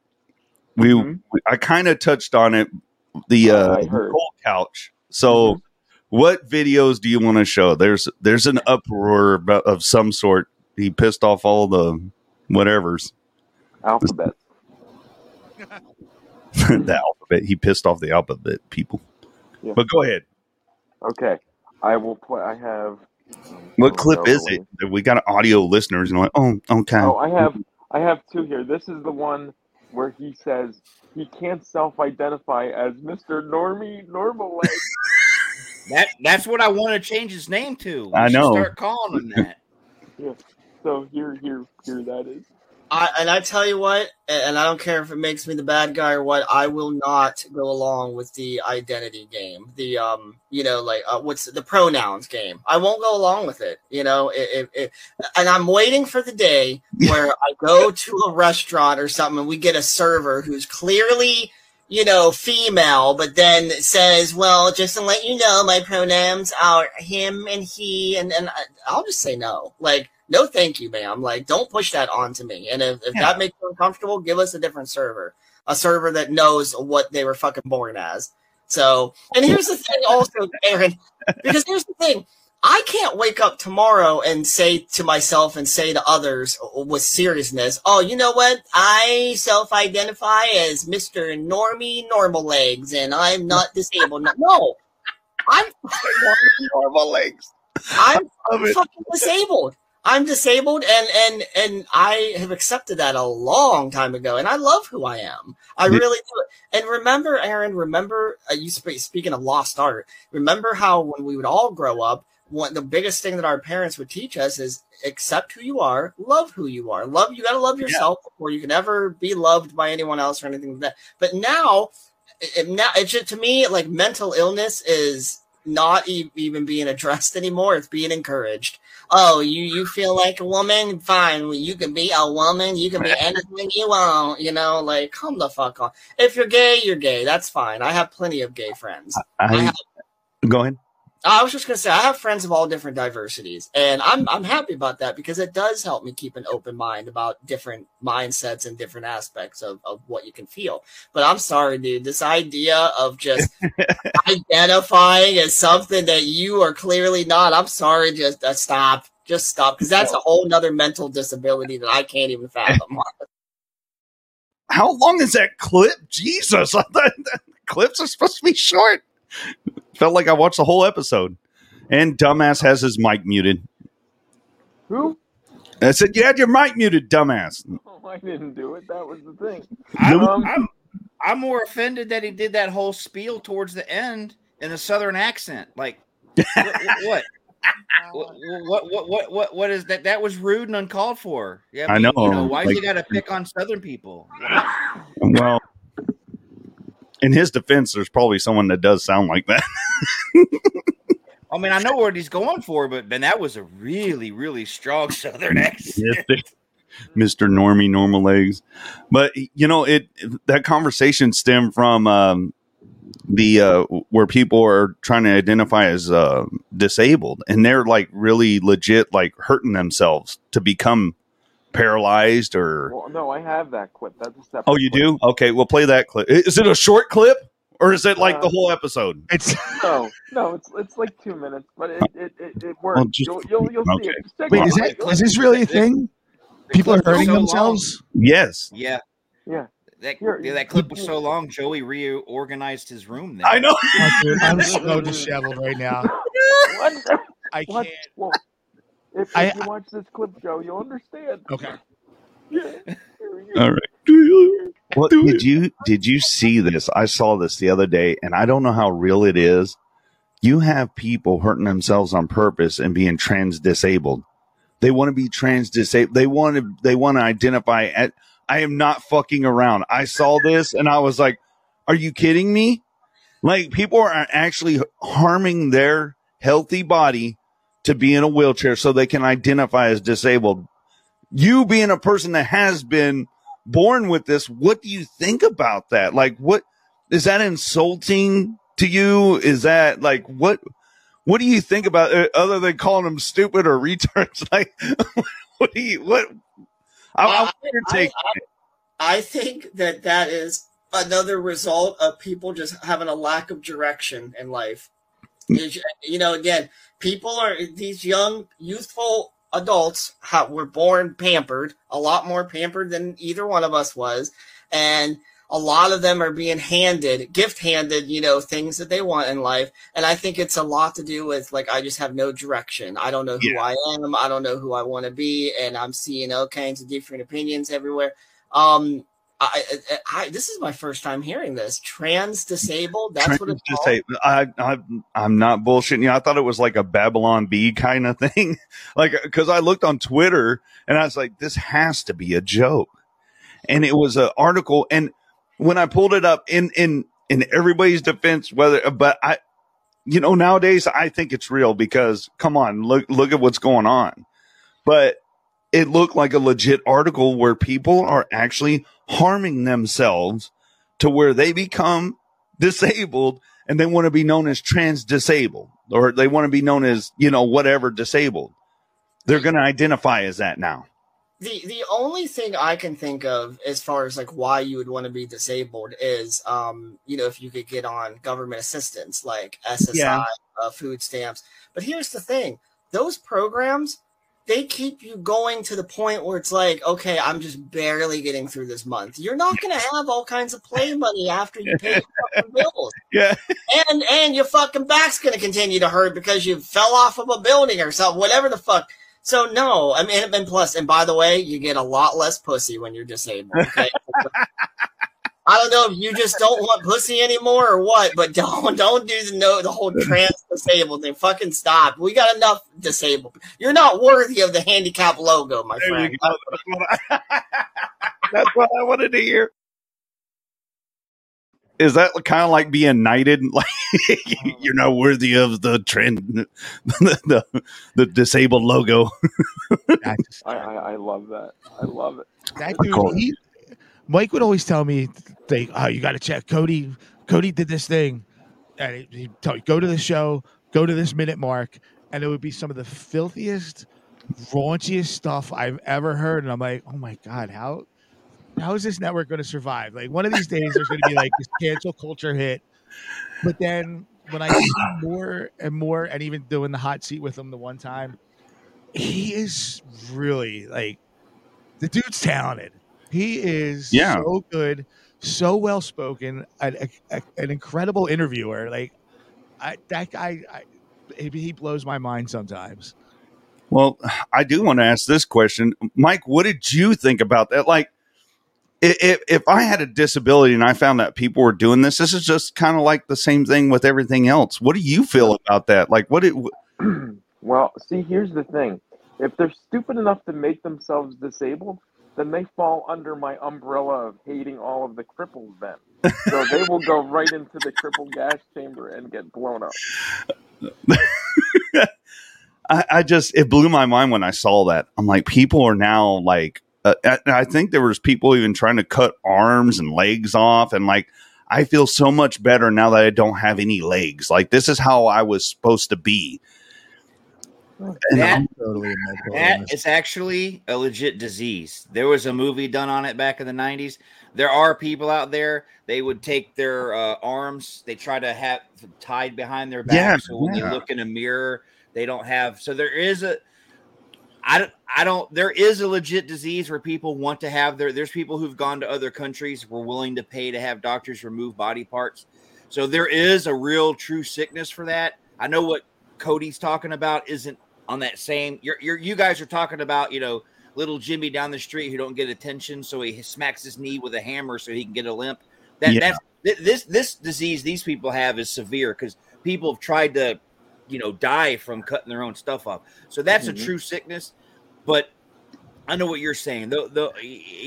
We, Mhm. we- I kind of touched on it. The Uh, uh, I heard. cold couch. So, what videos do you want to show? There's there's an uproar about, of some sort. He pissed off all the whatevers. Alphabet. the alphabet. He pissed off the alphabet people. Yeah. But go ahead. Okay, I will play. I have. Um, what oh, clip no, is wait. it? We got audio listeners and like, oh, okay. Oh, I have. I have two here. This is the one where he says he can't self-identify as Mr. Normie Normal Legs. That that's what I want to change his name to. We I know. Start calling him that. yeah. So here, here, here that is. I, and I tell you what, and I don't care if it makes me the bad guy or what, I will not go along with the identity game. The um, you know, like uh, what's the pronouns game? I won't go along with it. You know, it, it, it, and I'm waiting for the day where I go to a restaurant or something and we get a server who's clearly you know, female, but then says, well, just to let you know, my pronouns are him and he, and, and I- I'll just say no. Like, no, thank you, ma'am. Like, don't push that onto me. And if, if Yeah. that makes you uncomfortable, give us a different server, a server that knows what they were fucking born as. So, and here's the thing also, Aaron, because here's the thing. I can't wake up tomorrow and say to myself and say to others with seriousness, oh, you know what? I self identify as Mr. Normie Normal Legs and I'm not disabled. No, no. I'm Normal Legs. I'm Love it. fucking disabled. I'm disabled and, and, and I have accepted that a long time ago and I love who I am. I Yeah. really do. And remember, Aaron, remember, uh, you sp- speaking of lost art, remember how when we would all grow up, one the biggest thing that our parents would teach us is accept who you are, love who you are. Love you got to love yourself before you can ever be loved by anyone else or anything like that. But now, it, it- now it's just, to me like mental illness is not e- even being addressed anymore. It's being encouraged. Oh, you you feel like a woman? Fine, you can be a woman. You can be anything you want. You know, like come the fuck on. If you're gay, you're gay. That's fine. I have plenty of gay friends. I I, have go ahead. I was just gonna say I have friends of all different diversities, and I'm I'm happy about that because it does help me keep an open mind about different mindsets and different aspects of, of what you can feel. But I'm sorry, dude, this idea of just identifying as something that you are clearly not, I'm sorry, just uh, stop. Just stop, because that's a whole nother mental disability that I can't even fathom. How long is that clip? Jesus, clips are supposed to be short. Felt like I watched the whole episode. And dumbass has his mic muted. Who? I said, You had your mic muted, dumbass. Oh, I didn't do it. That was the thing. I'm, Um, I'm, I'm more offended that he did that whole spiel towards the end in a southern accent. Like, what? what? What, what what what what what is that? That was rude and uncalled for. Yeah, I know, You know why like- you got to pick on Southern people? Well, in his defense, there's probably someone that does sound like that. I mean, I know what he's going for, but man, that was a really really strong Southern accent. Mr. Normie Normal Legs. But you know, it that conversation stemmed from um, the uh, where people are trying to identify as uh, disabled, and they're like really legit, like hurting themselves to become paralyzed or. Well, no, I have that clip. That's a separate. Oh, you clip. do? Okay, we'll play that clip. Is it a short clip or is it like the Uh, whole episode? It's No, no, it's it's like two minutes, but it it, it, it works. Well, just- you'll you'll, you'll see it. Just check wait, it is out. that is this really a thing? The People are hurting so long. themselves. Yes, Yeah, Yeah. that Here, yeah, that clip was so long. Joey reorganized his room. There. I know. Oh, dude, I'm so disheveled right now. What? I can't. Well, if, if I- you watch this clip, Joe, you'll understand. Okay. Yeah. All right. What did you did you see this? I saw this the other day, and I don't know how real it is. You have people hurting themselves on purpose and being trans disabled. They want to be trans disabled. They want to they want to identify at I am not fucking around. I saw this and I was like, are you kidding me? Like people are actually harming their healthy body to be in a wheelchair so they can identify as disabled. You being a person that has been born with this, what do you think about that? Like, what is that insulting to you? Is that like what? What do you think about it other than calling them stupid or retards? Like, what do you what? I, I take. I think that that is another result of people just having a lack of direction in life. You know, again, people are these young, youthful adults ha were born pampered, a lot more pampered than either one of us was, and a lot of them are being handed, gift handed, you know, things that they want in life. And I think it's a lot to do with like I just have no direction. I don't know who Yeah. I am. I don't know who I want to be, and I'm seeing all kinds of different opinions everywhere. Um, I, I, I this is my first time hearing this. Trans disabled. That's what it's Just called. I, I I'm not bullshitting you. I thought it was like a Babylon Bee kind of thing, like uh, because I looked on Twitter and I was like, this has to be a joke, and it was an article. And when I pulled it up in in in everybody's defense, whether uh, but I, you know, nowadays I think it's real because come on, look look at what's going on, but it looked like a legit article where people are actually harming themselves to where they become disabled and they want to be known as trans disabled or they want to be known as, you know, whatever disabled. They're going to identify as that now. the the only thing I can think of as far as like why you would want to be disabled is um you know if you could get on government assistance like SSI Yeah. uh, food stamps but here's the thing those programs they keep you going to the point where it's like okay I'm just barely getting through this month you're not going to have all kinds of play money after you pay your bills Yeah. and and your fucking back's going to continue to hurt because you fell off of a building or something whatever the fuck so no, I mean, and plus, and by the way, you get a lot less pussy when you're disabled. Okay? I don't know if you just don't want pussy anymore or what, but don't don't do the no the whole trans disabled thing. Fucking stop. We got enough disabled. You're not worthy of the handicap logo, my There friend. That's what I, that's what I wanted to hear. Is that kind of like being knighted? Like you're not worthy of the trend, the, the, the disabled logo. I, I I love that. I love it. That Cool. dude, he, Mike would always tell me, "They, oh, you got to check Cody. Cody did this thing, and he, he'd tell you, go to the show, go to this minute mark, and it would be some of the filthiest, raunchiest stuff I've ever heard. And I'm like, oh my god, how, how is this network going to survive? Like one of these days, there's going to be like this cancel culture hit. But then when I see more and more, and even doing the hot seat with him the one time, he is really like the dude's talented. He is Yeah. so good, so well spoken, an, an incredible interviewer. Like I, that guy, I, he, he blows my mind sometimes. Well, I do want to ask this question, Mike. What did you think about that? Like, if if I had a disability and I found that people were doing this, this is just kind of like the same thing with everything else. What do you feel about that? Like, what it? well, see, here's the thing. If they're stupid enough to make themselves disabled, then they fall under my umbrella of hating all of the cripples then. So they will go right into the cripple gas chamber and get blown up. I, I just it blew my mind when I saw that. I'm like, people are now like, uh, I think there was people even trying to cut arms and legs off, and like, I feel so much better now that I don't have any legs. Like, this is how I was supposed to be. And That- Totally a mental That illness. is actually a legit disease. There was a movie done on it back in the 90s. There are people out there, they would take their uh, arms, they try to have tied behind their back. Yeah, so when yeah. they look in a mirror, they don't have. So there is a. I don't, I don't, there is a legit disease where people want to have their, there's people who've gone to other countries, were willing to pay to have doctors remove body parts. So there is a real true sickness for that. I know what Cody's talking about isn't on that same you're, you're you guys are talking about you know little jimmy down the street who don't get attention so he smacks his knee with a hammer so he can get a limp that Yeah. that's th- this this disease these people have is severe because people have tried to you know die from cutting their own stuff off so that's Mhm. a true sickness but I know what you're saying. The, the,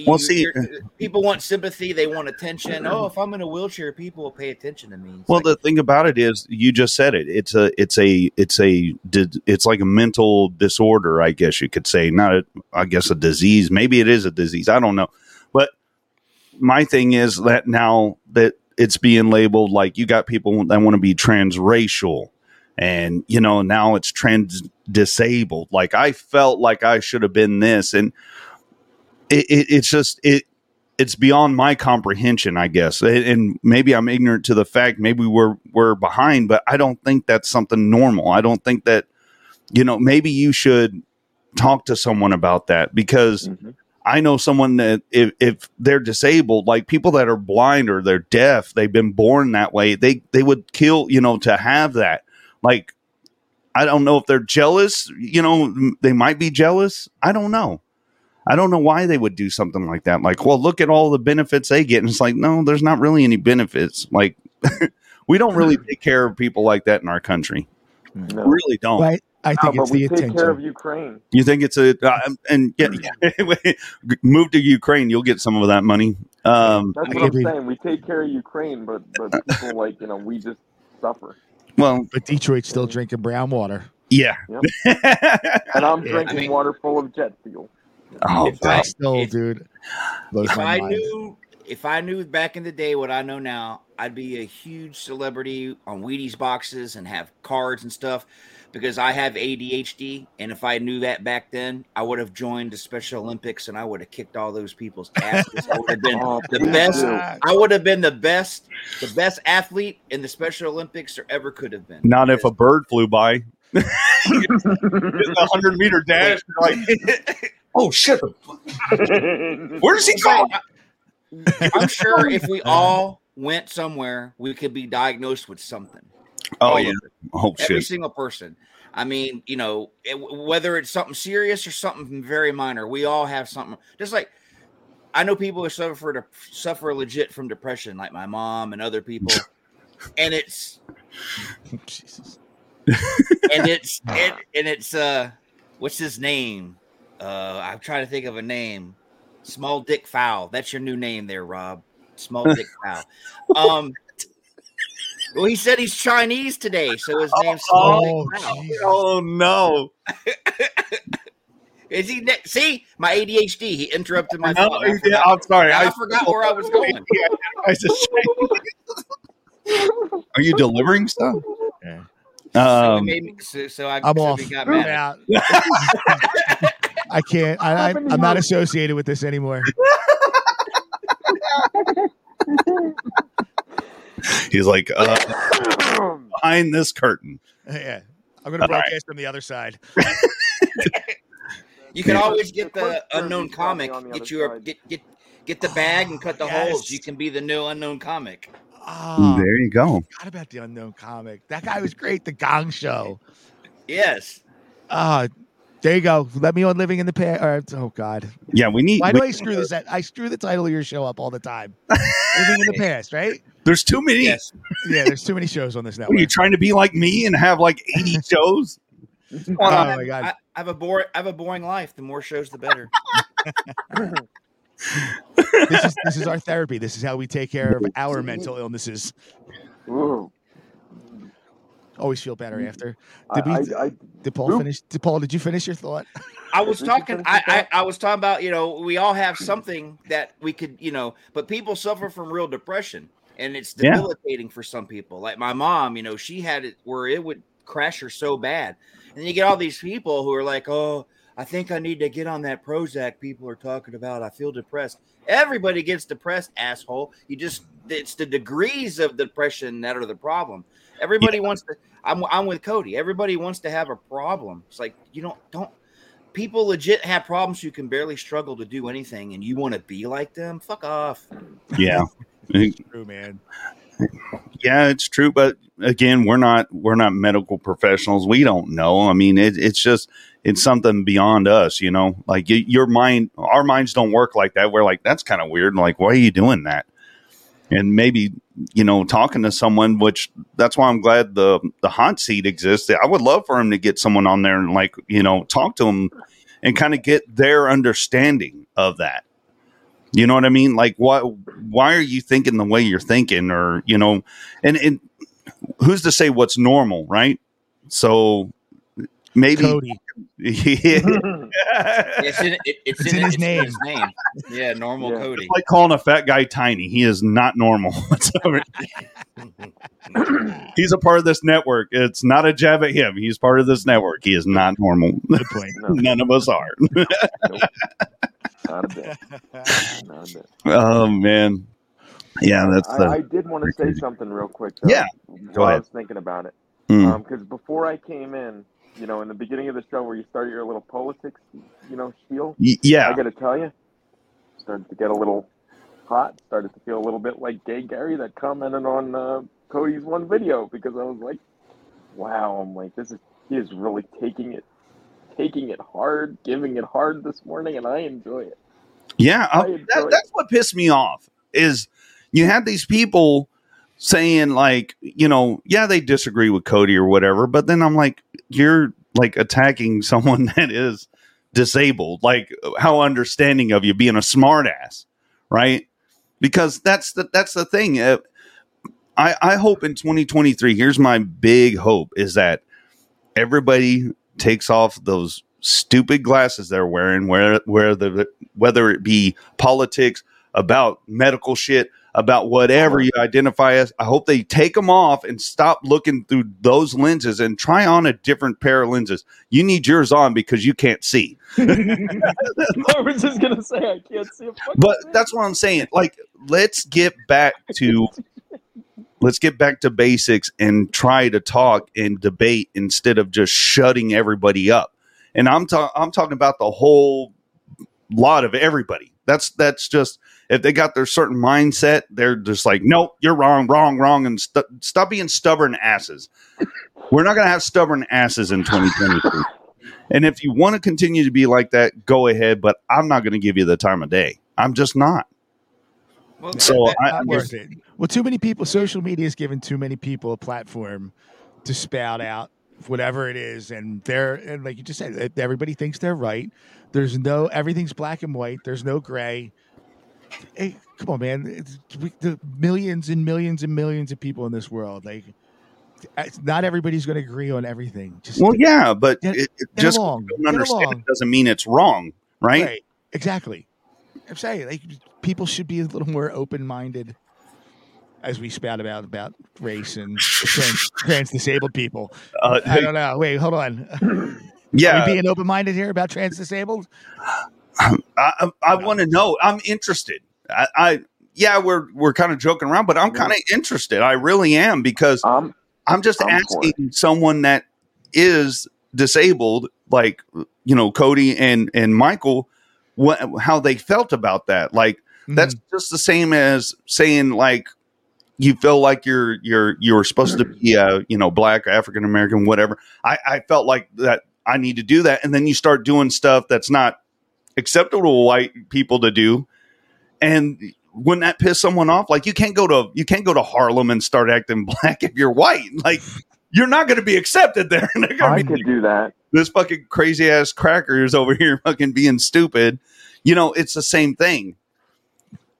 Well, you- see- uh, people want sympathy. They want attention. Oh, if I'm in a wheelchair, people will pay attention to me. It's Well, like- the thing about it is, you just said it. It's a, it's a, it's a, it's like a mental disorder, I guess you could say. Not, a, I guess, a disease. Maybe it is a disease. I don't know. But my thing is that now that it's being labeled like you got people that want to be transracial, and you know now it's trans disabled. Like I felt like I should have been this, and it, it, it's just it it's beyond my comprehension, I guess. And- maybe I'm ignorant to the fact. Maybe we're we're behind, but I don't think that's something normal. I don't think that you know. Maybe you should talk to someone about that because Mhm. I know someone that if, if they're disabled, like people that are blind or they're deaf, they've been born that way. They they would kill you know to have that. Like I don't know if they're jealous. You know, they might be jealous. I don't know. I don't know why they would do something like that. Like, well, look at all the benefits they get. And it's like, no, there's not really any benefits. Like, we don't really take care of people like that in our country. No. Really don't. Right? I No, think but it's we the take care of. Ukraine. You think it's a, uh, and yeah, yeah. move to Ukraine, you'll get some of that money. Um, That's what I'm agree. saying. We take care of Ukraine, but but people like you know we just suffer. Well, But Detroit's still drinking brown water. yeah. And I'm Yeah, drinking I mean- water full of jet fuel. oh, If I- Still, if- dude. If I mind. knew if I knew back in the day what I know now, I'd be a huge celebrity on Wheaties boxes and have cards and stuff because I have ADHD. And if I knew that back then, I would have joined the Special Olympics and I would have kicked all those people's asses. I would have been Oh, the best. I would have been the best, the best athlete in the Special Olympics there ever could have been. not if a bird flew by. It's a hundred meter dash. Like, oh shit! Where does he go? I'm sure if we all went somewhere, we could be diagnosed with something. Oh yeah. Oh every shit. single person. I mean, you know, it, whether it's something serious or something very minor, we all have something. Just like I know people who suffer to suffer legit from depression, like my mom and other people, and it's Jesus. and it's it, and it's uh, what's his name? Uh, I'm trying to think of a name. Small Dick Fowl. That's your new name there, Rob. Small Dick Fowl. Um. Well, he said he's Chinese today, so his name's Small Oh, Dick Fowl. Jesus. Oh no! Is he ne- see my ADHD? He interrupted my No, thought. I yeah, I'm sorry. I I, forgot where I was going. I just- Are you delivering stuff? Yeah. so, Um, made me, so, so I I'm so off. got I'm mad. out. I can't. I, I, I'm not associated with this anymore. He's like uh, behind this curtain. yeah. I'm going to All right. broadcast from the other side. You can Yeah. always get The the unknown comic. the Get other you get get Get the bag and cut the Yes. holes. You can be the new unknown comic. Oh, there you go. forgot about the unknown comic. That guy was great. The Gong Show. Yes. Ah, there you go. Let me on living in the past. Oh God, Yeah, we need. why do we- I screw this? At? I screw the title of your show up all the time. living in the past, right? There's too many. Yes. Yeah, there's too many shows on this What are you trying to be like me and have like 80 shows? Oh Well, my God. I, I have a boring I have a boring life. The more shows the better. This is this is our therapy. This is how we take care of our mental illnesses. Ooh. Always feel better after. I, Did we? I, I, Did Paul Oop. finish? Did Paul? Did you finish your thought? I was talking. I, I? I was talking about you know we all have something that we could you know, but people suffer from real depression, and it's Yeah. debilitating for some people. Like my mom, you know, she had it where it would crash her so bad, and then you get all these people who are like, oh. I think I need to get on that Prozac people are talking about. I feel depressed. Everybody gets depressed, asshole. You just it's the degrees of depression that are the problem. Everybody wants to I'm I'm with Cody. Everybody wants to have a problem. It's like you don't don't people legit have problems who can barely struggle to do anything and you want to be like them? Fuck off. Yeah. True, man. yeah, it's true. But again, we're not we're not medical professionals. We don't know. I mean, it, it's just it's something beyond us. You know, like your mind, our minds don't work like that. We're like, that's kind of weird. Like, why are you doing that? And maybe you know, talking to someone, which that's why I'm glad the the hot seat exists. I would love for him to get someone on there and like you know talk to him and kind of get their understanding of that. You know what I mean? Like, why why are you thinking the way you're thinking, or you know, and and who's to say what's normal, right? So maybe Cody. yeah, It's in, it, it's It's in, in his it's name. his name. Yeah, normal Yeah. Cody. It's like calling a fat guy tiny. He is not normal whatsoever. He's a part of this network. It's not a jab at him. He's part of this network. He is not normal. Good point. no, None of us are. Not a bit. Not a bit. oh man, yeah, that's I, the I did want to say something real quick. Though, Yeah, go while I was thinking about it, Mm. because before I came in, you know, in the beginning of the show where you started your little politics, you know, spiel, Y- yeah. I got to tell you, started to get a little hot. Started to feel a little bit like Gay Gary that commented on uh, Cody's one video because I was like, wow, I'm like, this is he is really taking it, taking it hard, giving it hard this morning, and I enjoy it. Yeah, uh, enjoy that, it. that's what pissed me off is you had these people saying like, you know, yeah, they disagree with Cody or whatever, but then I'm like, you're like attacking someone that is disabled. Like, how understanding of you being a smartass, right? Because that's the that's the thing. Uh, I I hope in 2023. Here's my big hope is that everybody takes off those stupid glasses they're wearing, where where the whether it be politics, about medical shit, about whatever you identify as. I hope they take them off and stop looking through those lenses and try on a different pair of lenses. You need yours on because you can't see. I was just gonna say I can't see But thing. that's what I'm saying. Like, let's get back to let's get back to basics and try to talk and debate instead of just shutting everybody up. And I'm ta- I'm talking about the whole lot of everybody. That's that's just if they got their certain mindset, they're just like, nope, you're wrong, wrong, wrong, and st- stop being stubborn asses. We're not gonna have stubborn asses in 2023. And if you want to continue to be like that, go ahead. But I'm not going to give you the time of day. I'm just not. Well, So that- I- worth it. Well, too many people. Social media has given too many people a platform to spout out whatever it is, and they're and like you just said, everybody thinks they're right. There's no everything's black and white. There's no gray. Hey, come on, man! It's, we, the millions and millions and millions of people in this world. Like, eh, not everybody's going to agree on everything. Just Well, yeah, but Get- it, it get just along. don't understand it doesn't mean it's wrong, right? Right. Exactly. I'm saying like people should be a little more open minded as we spout about about race and trans, trans disabled people. Uh, I don't know. Wait, hold on. Are yeah, we being open minded here about trans disabled? I, I, I want to know. I'm interested. I, I yeah, we're we're kind of joking around, but I'm kind of interested. I really am because Um, I'm just I'm asking someone that is disabled, like you know Cody and and Michael, what how they felt about that. Like That's just the same as saying like you feel like you're you're you're supposed to be uh you know black African American whatever. I I felt like that I need to do that, and then you start doing stuff that's not acceptable to white people to do, and wouldn't that piss someone off? Like you can't go to you can't go to Harlem and start acting black if you're white. Like you're not going to be accepted there. I could do that. this fucking crazy ass cracker is over here fucking being stupid. You know, it's the same thing.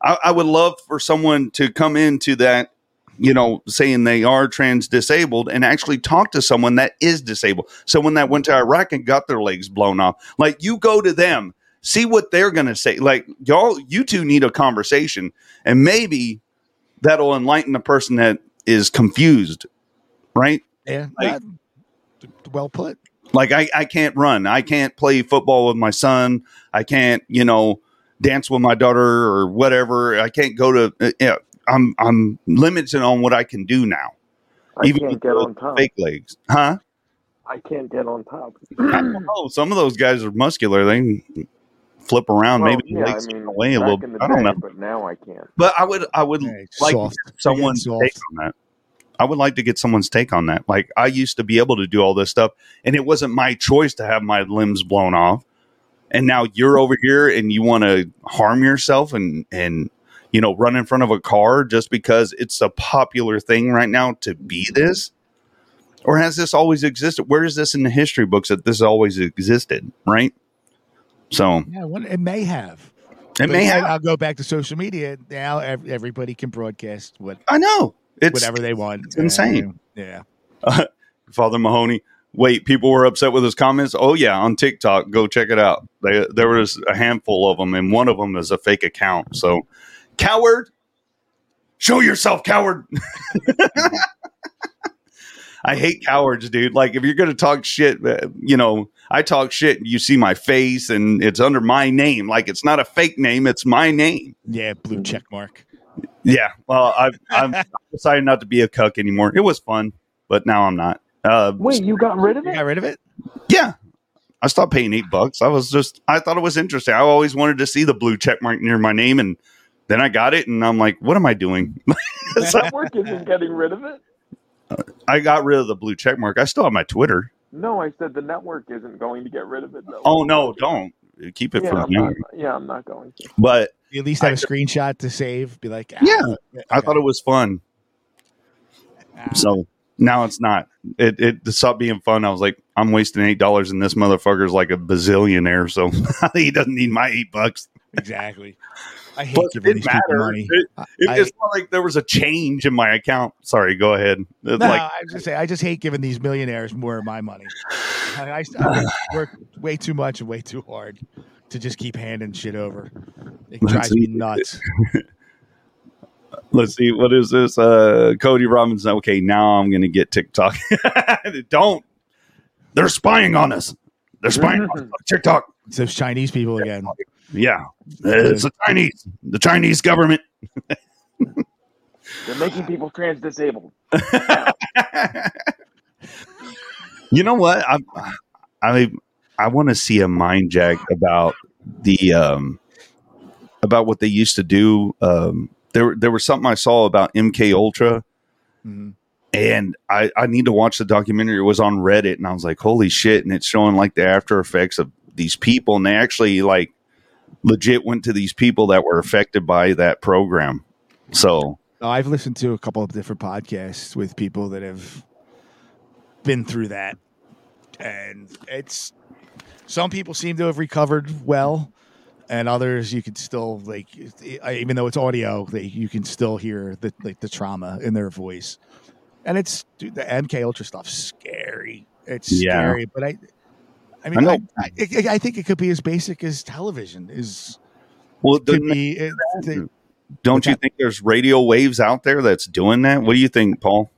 I, I would love for someone to come into that, you know, saying they are trans disabled and actually talk to someone that is disabled. Someone that went to Iraq and got their legs blown off. Like you go to them, see what they're gonna say. Like y'all, you two need a conversation, and maybe that'll enlighten the person that is confused, right? Yeah, Like- well put. Like I, I can't run. I can't play football with my son. I can't, you know, dance with my daughter or whatever. I can't go to. Uh, yeah, I'm I'm limited on what I can do now. I Even can't with get on top. Fake legs, huh? I can't get on top. Oh, some of those guys are muscular. They flip around. Well, maybe yeah, legs I mean, get away a little. in bit. the I don't know. but now I can't. But I would I would Hey, like soft. someone's take on that. I would like to get someone's take on that. Like I used to be able to do all this stuff, and it wasn't my choice to have my limbs blown off. And now you're over here, and you want to harm yourself and and you know run in front of a car just because it's a popular thing right now to be this. Or has this always existed? Where is this in the history books that this always existed? Right. So Yeah, well, it may have. it But may have. I'll go back to social media now. Everybody can broadcast what I know it's whatever they want. it's insane. Yeah. Father Mahoney. Wait, people were upset with his comments. Oh yeah, on TikTok, go check it out. They, there was a handful of them, and one of them is a fake account. So, coward, show yourself, coward. I hate cowards, dude. Like if you're gonna talk shit, uh, you know, I talk shit. You see my face, and it's under my name. Like it's not a fake name; it's my name. Yeah. Blue check mark. Yeah. Well, I've I've decided not to be a cuck anymore. It was fun, but now I'm not. Uh, Wait, you got rid of it? got rid of it? Yeah. I stopped paying eight bucks. I was just, I thought it was interesting. I always wanted to see the blue check mark near my name. And then I got it and I'm like, what am I doing? So Network isn't getting rid of it. I got rid of the blue check mark. I still have my Twitter. No, I said the network isn't going to get rid of it. Though. Oh, no, don't keep it yeah, for I'm me. not, yeah, I'm not going to. But You at least have I- a screenshot to save. Be like, ah, Yeah, I thought it was fun. ah. So now it's not. It, it stopped being fun. I was like, I'm wasting $8 and this motherfucker's like a bazillionaire. So he doesn't need my eight bucks. exactly. I hate it giving these didn't people money. It- It, I- it's not like there was a change in my account. Sorry, go ahead. No, like, I just say I just hate giving these millionaires more of my money. I, I, I work way too much and way too hard to just keep handing shit over. It drives me nuts. let's see, what is this? Uh, Cody Robinson. Okay, now I'm going to get TikTok. Don't. They're spying on us. They're spying on us. TikTok. It's those Chinese people again. Yeah, it's the Chinese, the Chinese government. They're making people trans disabled. you know what? I I I want to see a mind jack about the um about what they used to do. Um, there there was something I saw about MK Ultra, Mhm. and I I need to watch the documentary. It was on Reddit, and I was like, holy shit! And it's showing like the after effects of these people, and they actually like legit went to these people that were affected by that program. So I've listened to a couple of different podcasts with people that have been through that, and it's some people seem to have recovered well, and others you can still like, even though it's audio, they, you can still hear the like the trauma in their voice, and it's dude, the MK Ultra stuff scary. It's Yeah. scary, but I, I mean, I. I, I, I, I think it could be as basic as television is. well, Could be. It, the- don't you think there's radio waves out there that's doing that? What do you think, Paul?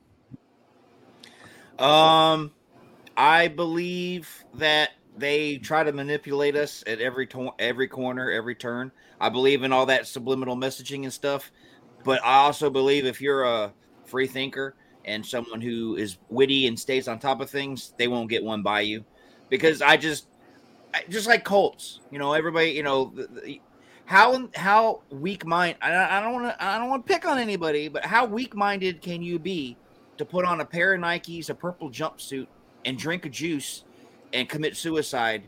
Um, I believe that they try to manipulate us at every to- every corner, every turn. I believe in all that subliminal messaging and stuff, but I also believe if you're a free thinker and someone who is witty and stays on top of things, they won't get one by you. Because I just, I, just like cults, you know, everybody, you know, the, the, how how weak mind I, I don't want to I don't want to pick on anybody, but how weak minded can you be to put on a pair of Nikes, a purple jumpsuit, and drink a juice and commit suicide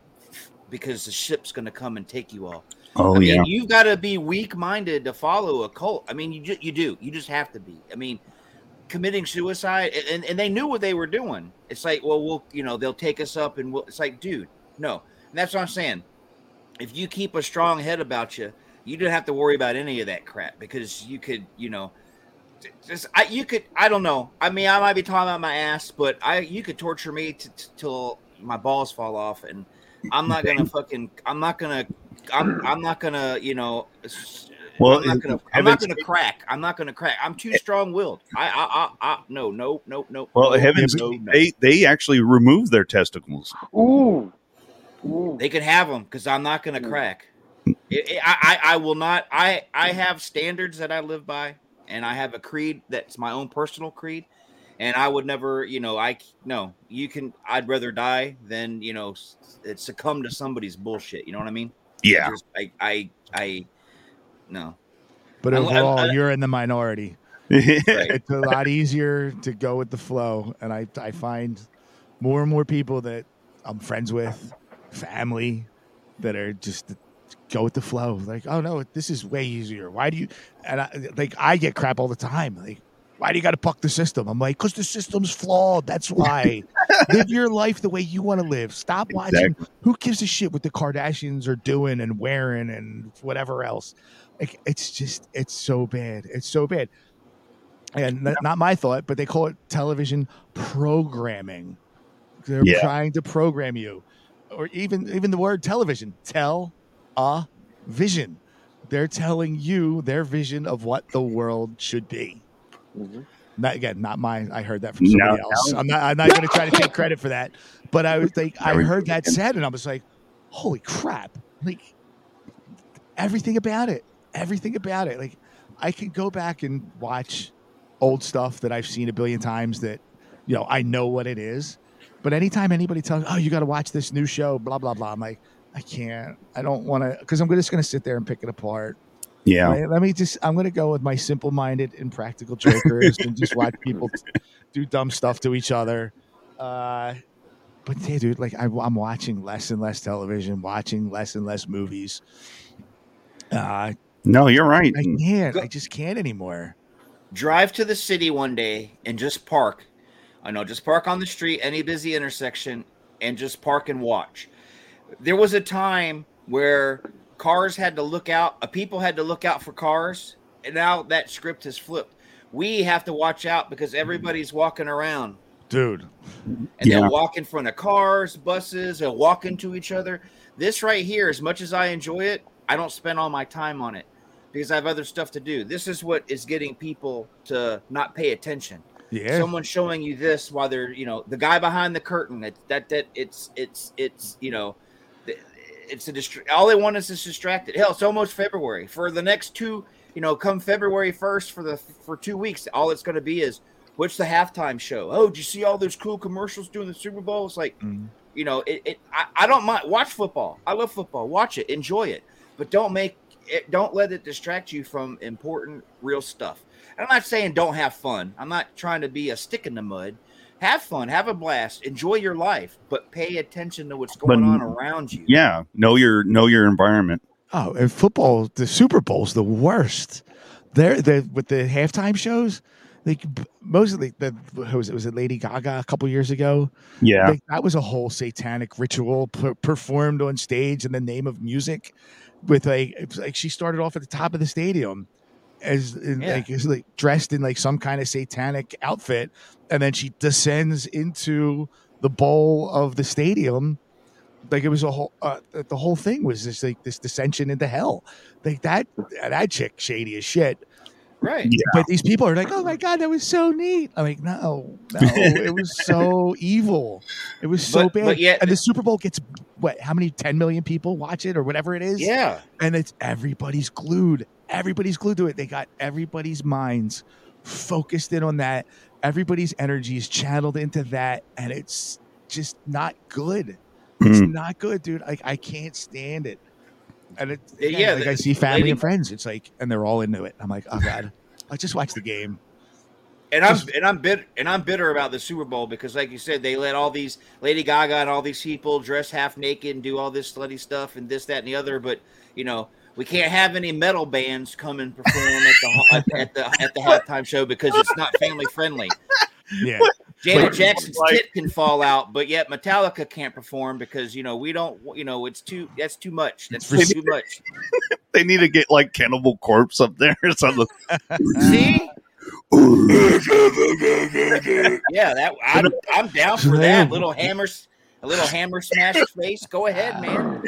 because the ship's going to come and take you all? Oh I mean, yeah. you've got to be weak minded to follow a cult. I mean, you ju- you do. You just have to be. I mean, committing suicide, and- and, and they knew what they were doing. It's like, well, we'll, you know, they'll take us up, and we'll. It's like, dude, no. And that's what I'm saying. If you keep a strong head about you, you don't have to worry about any of that crap because you could, you know, just I you could. I don't know. I mean, I might be talking about my ass, but I you could torture me t- t- till my balls fall off, and I'm not gonna fucking. I'm not gonna. I'm. I'm not gonna. You know. Well, I'm not gonna. I'm haven't- gonna crack. I'm not gonna crack. I'm too strong-willed. I. I. I. I no. No. No. No. Well, no, heavens, no, no. they they actually remove their testicles. Ooh. Ooh. They can have them because I'm not going to Mm. crack. It- it- I, I, I will not. I, I have standards that I live by, and I have a creed that's my own personal creed, and I would never, you know, I no. You can. I'd rather die than you know, s- s- succumb to somebody's bullshit. You know what I mean? I Yeah. just- I, I, I, no. But I- I- overall, I- you're in the minority. It's a lot easier to go with the flow, and I I find more and more people that I'm friends with, family, that are just go with the flow. Like, oh no, this is way easier. Why do you? And I, like, I get crap all the time. Like, why do you got to buck the system? I'm like, because the system's flawed. That's why. live your life the way you want to live. Stop watching. Exactly. Who gives a shit what the Kardashians are doing and wearing and whatever else? Like, it's just, it's so bad. It's so bad. And n- not my thought, but they call it television programming. They're Yeah. trying to program you, or even even the word television. Tell a vision. They're telling you their vision of what the world should be. Mhm. Not again, not mine. I heard that from somebody No, else. no. I'm not. I'm not going to try to take credit for that. But I was like, I heard that said, and I was like, holy crap! Like everything about it, everything about it. Like I can go back and watch old stuff that I've seen a billion times. That you know I know what it is. But anytime anybody tells, oh, you got to watch this new show, blah blah blah, I'm like, I can't. I don't want to because I'm just going to sit there and pick it apart. Yeah. Right? Let me just. I'm going to go with my simple-minded, impractical jokers and just watch people do dumb stuff to each other. Uh, but hey, dude, like I, I'm watching less and less television, watching less and less movies. Uh, No, you're right. I can't. I just can't anymore. drive to the city one day and just park. I know, just park on the street, any busy intersection, and just park and watch. There was a time where cars had to look out, uh, people had to look out for cars, and now that script has flipped. We have to watch out because everybody's walking around Dude, and Yeah. they'll walk in front of cars, buses, they'll walk into each other. This right here, as much as I enjoy it, I don't spend all my time on it because I have other stuff to do. This is what is getting people to not pay attention. yeah, Someone showing you this while they're, you know, the guy behind the curtain. That that that it's it's it's you know, th- it's a distra- all they want is this distracted. Hell, it's almost February. For the next two, you know, come February first for the for two weeks, all it's going to be is what's the halftime show? Oh, did you see all those cool commercials doing the Super Bowl? It's like Mm. you know, it, it I, I don't mind watch football. I love football. Watch it, enjoy it, but don't make it don't let it distract you from important real stuff. And I'm not saying don't have fun. I'm not trying to be a stick in the mud. Have fun, have a blast, enjoy your life, but pay attention to what's going But- on around you. Yeah. Know your know your environment. Oh, and football, the Super Bowl's the worst. They're the with the halftime shows. Like mostly the, the who was it was it Lady Gaga a couple years ago. Yeah. Like, that was a whole satanic ritual per- performed on stage in the name of music. With like like she started off at the top of the stadium as in, Yeah. like, as, like dressed in like some kind of satanic outfit, and then she descends into the bowl of the stadium like it was a whole uh, the whole thing was just like this dissension into hell like that that chick shady as shit Right. Yeah. but these people are like oh my god that was so neat i'm like no no it was so evil it was so But- bad but yet- and the super bowl gets what how many 10 million people watch it or whatever it is Yeah. and it's everybody's glued everybody's glued to it they got everybody's minds focused in on that everybody's energy is channeled into that and it's just not good it's Mm. not good dude like i can't stand it and it, Yeah, yeah, yeah, like the I see family lady- and friends. It's like, and they're all into it. I'm like, oh god, I just watch the game. And I'm and I'm bitter and I'm bitter about the Super Bowl because, like you said, they let all these Lady Gaga and all these people dress half naked and do all this slutty stuff and this, that, and the other. But you know, we can't have any metal bands come and perform at the at, at the at the halftime show because it's not family friendly. Yeah, Janet But- Jackson's like- tit can fall out, but yet Metallica can't perform because you know we don't. You know, it's too. That's too much. That's It's too much. They need to get like Cannibal Corpse up there or something. See. Yeah, that I'm, I'm down for that little hammer, a little hammer smash face. Go ahead, man.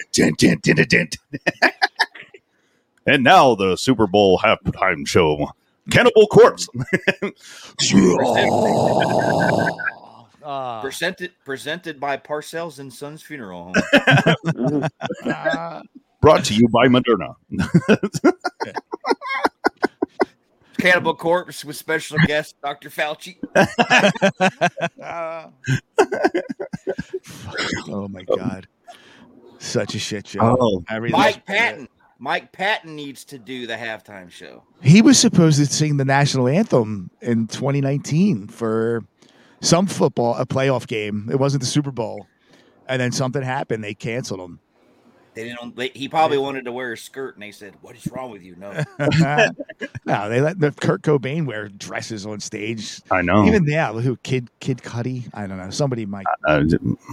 And now the Super Bowl halftime show. Cannibal Corpse. Ah. Presented presented by Parcells and Sons Funeral Home. Brought to you by Moderna. Cannibal Corpse with special guest Dr. Fauci. Ah. oh my god, such a shit show. Oh, Everything- Mike Patton. Mike Patton needs to do the halftime show. He was supposed to sing the national anthem in 2019 for some football, a playoff game. It wasn't the Super Bowl. And then something happened. They canceled him. They didn't. They, he probably wanted to wear a skirt, and they said, "What is wrong with you?" No, no, they let the Kurt Cobain wear dresses on stage. I know. Even now, who Kid Kid Cudi? I don't know. Somebody might Uh,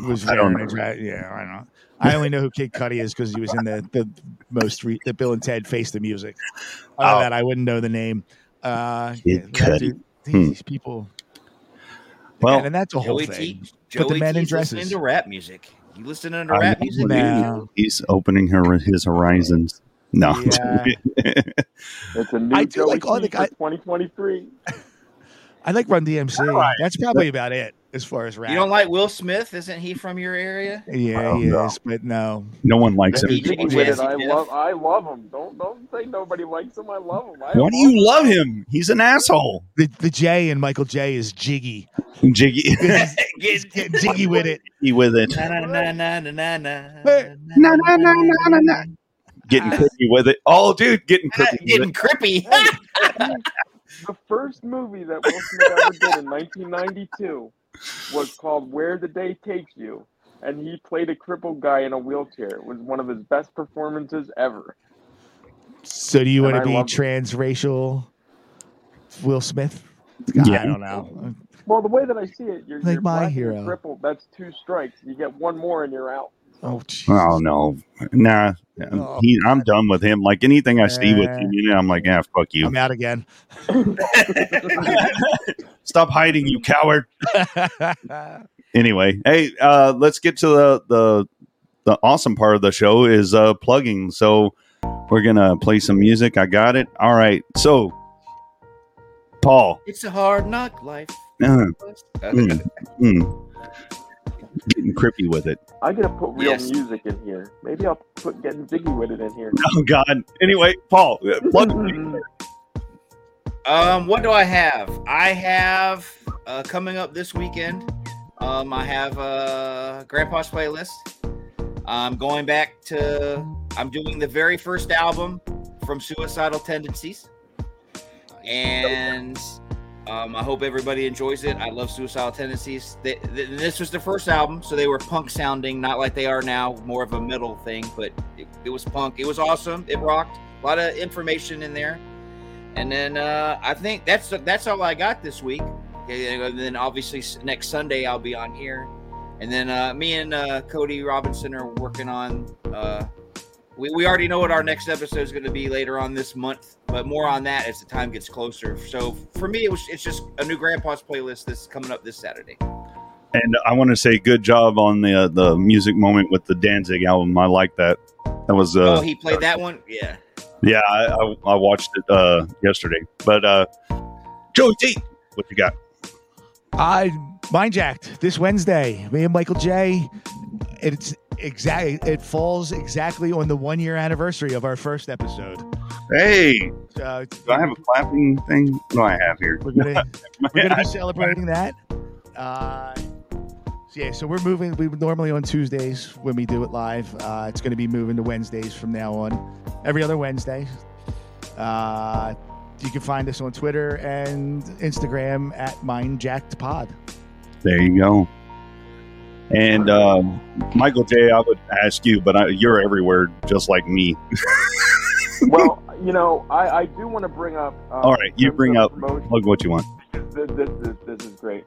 was I don't wearing a dress. Yeah, I don't know. I only know who Kid Cudi is because he was in the the most re- the Bill and Ted Face the Music. Other Oh. that, I wouldn't know the name. Uh, Kid that Cudi. dude- Hmm. These people. Well, and, and that's a whole Joey thing. T. Put the Joey men in T's listening dresses. Into rap music. You listening to I rap music? he- No. He's opening her his horizons. No. Yeah. It's a new I do Joey like all the T guy- for 2023. I like Run DMC. Alright. That's probably about it as far as rap. You don't like Will Smith? Isn't he from your area? yeah, Oh, he no. is, but no. no one likes him. He- Jazzy. I love. I love him. Don't don't say nobody likes him. I love him. I Why do you love him? He's an asshole. The the J in Michael J is jiggy. Jiggy He's Get getting jiggy with it. with it. na na na na na na Na, na, na, na, na, na. Getting creepy with it. Oh, dude, getting Ah, creepy with Getting it. crippy. The first movie that Will Smith ever did in 1992 was called Where the Day Takes You, and he played a crippled guy in a wheelchair. It was one of his best performances ever. So do you And want to I be love- transracial Will Smith? God, Yeah. I don't know. Well, the way that I see it, you're, Like you're my black hero. crippled. That's two strikes. You get one more and you're out. Oh, jeez. Oh no, nah. Oh. He, I'm done with him. Like anything I see with Eh. him, you know, I'm like, ah, fuck you. I'm out again. Stop hiding, you coward. Anyway, hey, uh, let's get to the the the awesome part of the show is uh plugging. So we're gonna play some music. I got it. All right. So Paul, It's a hard knock life. uh, mm, mm, getting creepy with it. I gotta put real Yes. music in here. Maybe I'll put getting jiggy with it in here. Oh God. Anyway, Paul, uh, plug. Um, what do I have? I have uh, coming up this weekend. Um, I have uh, Grandpa's playlist. I'm going back to. I'm doing the very first album from Suicidal Tendencies, and um, I hope everybody enjoys it. I love Suicidal Tendencies. They, th- this was the first album, so they were punk sounding, not like they are now, more of a metal thing. But it, it was punk. It was awesome. It rocked. A lot of information in there. And then uh, I think that's that's all I got this week. And then obviously next Sunday I'll be on here. And then uh, me and uh, Cody Robinson are working on. Uh, we, we already know what our next episode is going to be later on this month, but more on that as the time gets closer. So for me, it was it's just a new Grandpa's playlist that's coming up this Saturday. And I want to say good job on the uh, the music moment with the Danzig album. I like that. That was uh, oh, he played that one. Yeah. Yeah. I, I, I watched it uh, yesterday. But uh, Joey T, what you got? I mind jacked this Wednesday. Me and Michael J. It's exactly it falls exactly on the one year anniversary of our first episode. Hey, Uh, do I have a clapping thing? What do I have here? we're gonna we're gonna be celebrating that. Uh, So, yeah, so we're moving. We were normally on Tuesdays when we do it live. Uh, it's going to be moving to Wednesdays from now on, every other Wednesday. Uh, you can find us on Twitter and Instagram at MindJackedPod. There you go. And um, Michael J, I would ask you, but I, you're everywhere, just like me. well, you know, I, I do want to bring up. Uh, All right, you bring up promotion- plug what you want. this, this, this, this is great.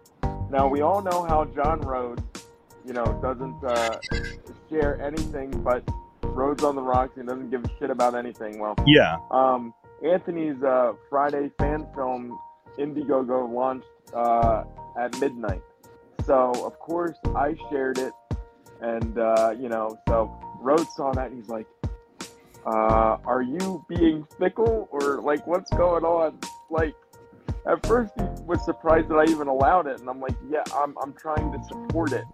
Now we all know how John Rhodes, you know, doesn't uh, share anything but Rhodes on the Rocks and doesn't give a shit about anything. Well, Yeah, um, Anthony's uh, Friday fan film Indiegogo launched uh, at midnight, so of course I shared it, and uh, you know, so Rhodes saw that and he's like, uh, "Are you being fickle or like what's going on?" Like at first he was surprised that I even allowed it, and I'm like, yeah, I'm I'm trying to support it.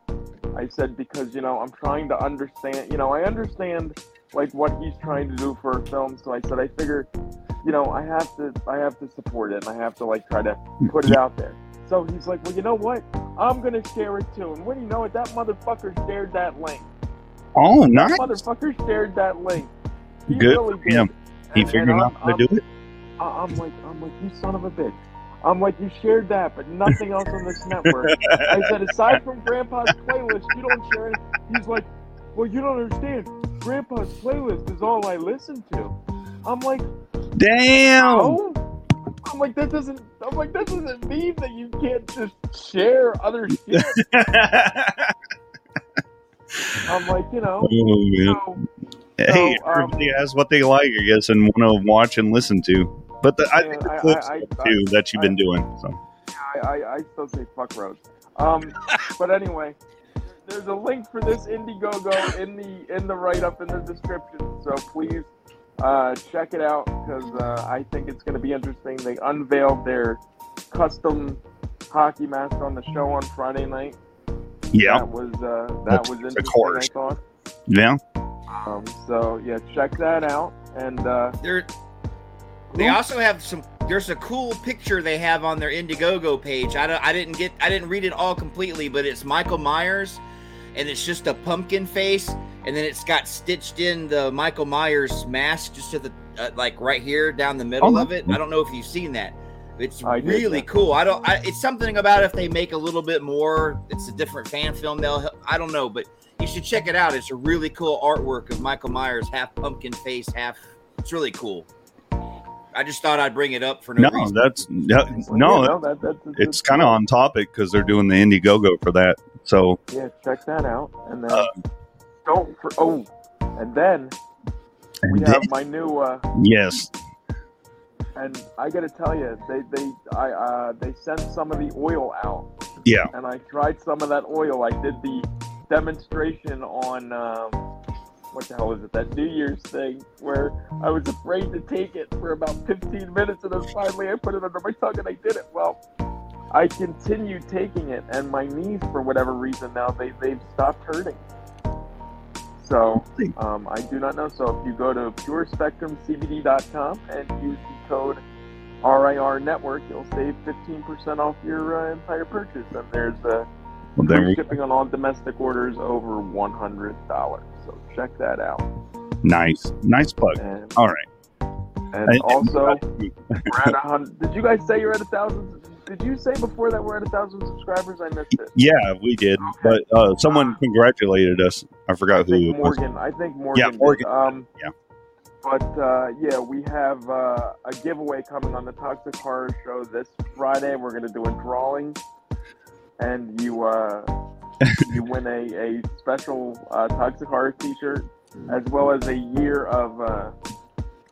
I said because you know I'm trying to understand. You know, I understand like what he's trying to do for a film. So I said I figure, you know, I have to I have to support it, and I have to like try to put it out there. So he's like, well, you know what? I'm gonna share it too. And when you know it, that motherfucker shared that link. Oh, nice. That motherfucker shared that link. He Good really. He And- figured and out I'm- how to I'm- do it. I- I'm like, I'm like, you son of a bitch. I'm like, you shared that, but nothing else on this network. I said, aside from Grandpa's playlist, you don't share it. He's like, well, you don't understand. Grandpa's playlist is all I listen to. I'm like, Damn. oh. I'm like, that doesn't. I'm like, that doesn't mean that you can't just share other shit. I'm like, you know. Oh, Hey, So, um, everybody has what they like, I guess, and want to watch and listen to. But the, I think the I- cool I- stuff I- too that you've been doing. So I, I, I still say fuck Rhodes. Um, but anyway, there's a link for this Indiegogo in the in the write up in the description. So please uh, check it out because uh, I think it's going to be interesting. They unveiled their custom hockey mask on the show on Friday night. yeah, That was uh, that That's- was interesting. course. I thought. yeah. Um, so yeah, check that out. And uh, There, they also have some. There's a cool picture they have on their Indiegogo page. I don't. I didn't get. I didn't read it all completely, but it's Michael Myers, and it's just a pumpkin face, and then it's got stitched in the Michael Myers mask just to the uh, like right here down the middle Oh, of it. I don't know if you've seen that. It's I really cool. I don't. I, it's something about if they make a little bit more. It's a different fan film. They'll. I don't know, but you should check it out. It's a really cool artwork of Michael Myers, half pumpkin face, half. It's really cool. I just thought I'd bring it up for no, No, reason. that's yeah, yeah, no. that, that's, that's, It's kind of on topic because they're doing the Indiegogo for that. So Yeah, check that out. And then Uh, don't for oh, and then we and have then- my new uh, yes, and I gotta tell you, they they I uh, they sent some of the oil out, yeah, and I tried some of that oil. I did the demonstration on um, what the hell is it? That New Year's thing where I was afraid to take it for about 15 minutes, and then finally I put it under my tongue and I did it. Well, I continued taking it, and my knees, for whatever reason, now they they've stopped hurting. So um, I do not know. So if you go to purespectrumcbd.com and use the code RIR Network, you'll save 15% off your uh, entire purchase. And there's uh, well, shipping on all domestic orders over $100. Check that out. nice, nice plug. And, All right. and And- also, we're at a hundred. Did you guys say you're at a thousand? Did you say before that we're at a thousand subscribers? I missed it. yeah, we did, but uh, someone congratulated us. I I forgot who think it was. Morgan. I think Morgan. Yeah, did. Morgan. Um, Yeah. But uh, yeah, we have uh, a giveaway coming on the Toxic Horror Show this Friday. We're going to do a drawing, and you uh, you win a, a special uh, Toxic Horror T-shirt as well as a year of uh,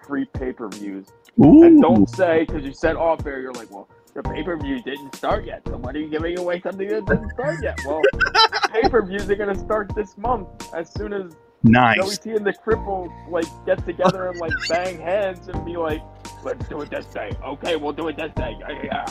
free pay-per-views. And don't say because you said off air, you're like, well, the pay-per-view didn't start yet. So why are you giving away something that didn't start yet? Well, pay-per-views are going to start this month as soon as nice. T and the Cripple like get together and like bang heads and be like, let's do it this day. Okay, we'll do it this day. Yeah.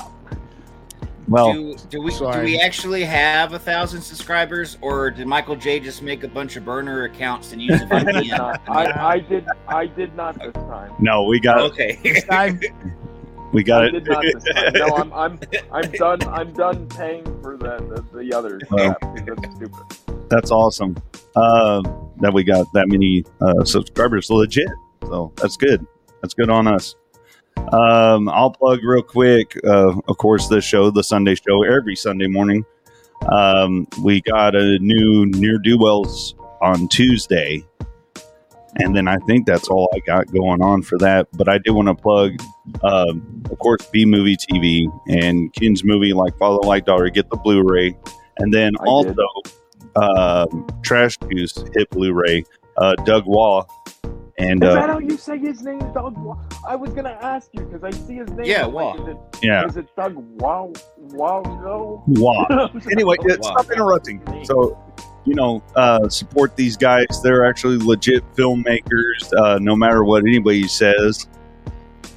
Well, do, do we do we actually have a thousand subscribers, or did Michael J just make a bunch of burner accounts and use a I did VPN? not. I, I did. I did not this time. no, we got okay. This time, We got I it. did not this time. No, I'm I'm I'm done. I'm done paying for the the, the others. Well. that's stupid. That's awesome. Uh, that we got that many uh, subscribers. Legit. So that's good. That's good on us. Um, I'll plug real quick. Uh, of course, the show, the Sunday show, every Sunday morning. Um, we got a new near do wells on Tuesday, and then I think that's all I got going on for that. But I do want to plug, um, of course, B Movie TV and Ken's movie like Father Like Daughter. Get the Blu-ray, and then I also did. um, Trash Juice hit Blu-ray. Uh, Doug Waugh and Is uh, that how you say his name, Doug? I was gonna ask you because I see his name. Yeah, I'm like, Is it, yeah, is it Doug Wow Wow? Waugh. Anyway, Oh, yeah, Wow. stop interrupting. So, you know, uh, support these guys. They're actually legit filmmakers, uh, no matter what anybody says.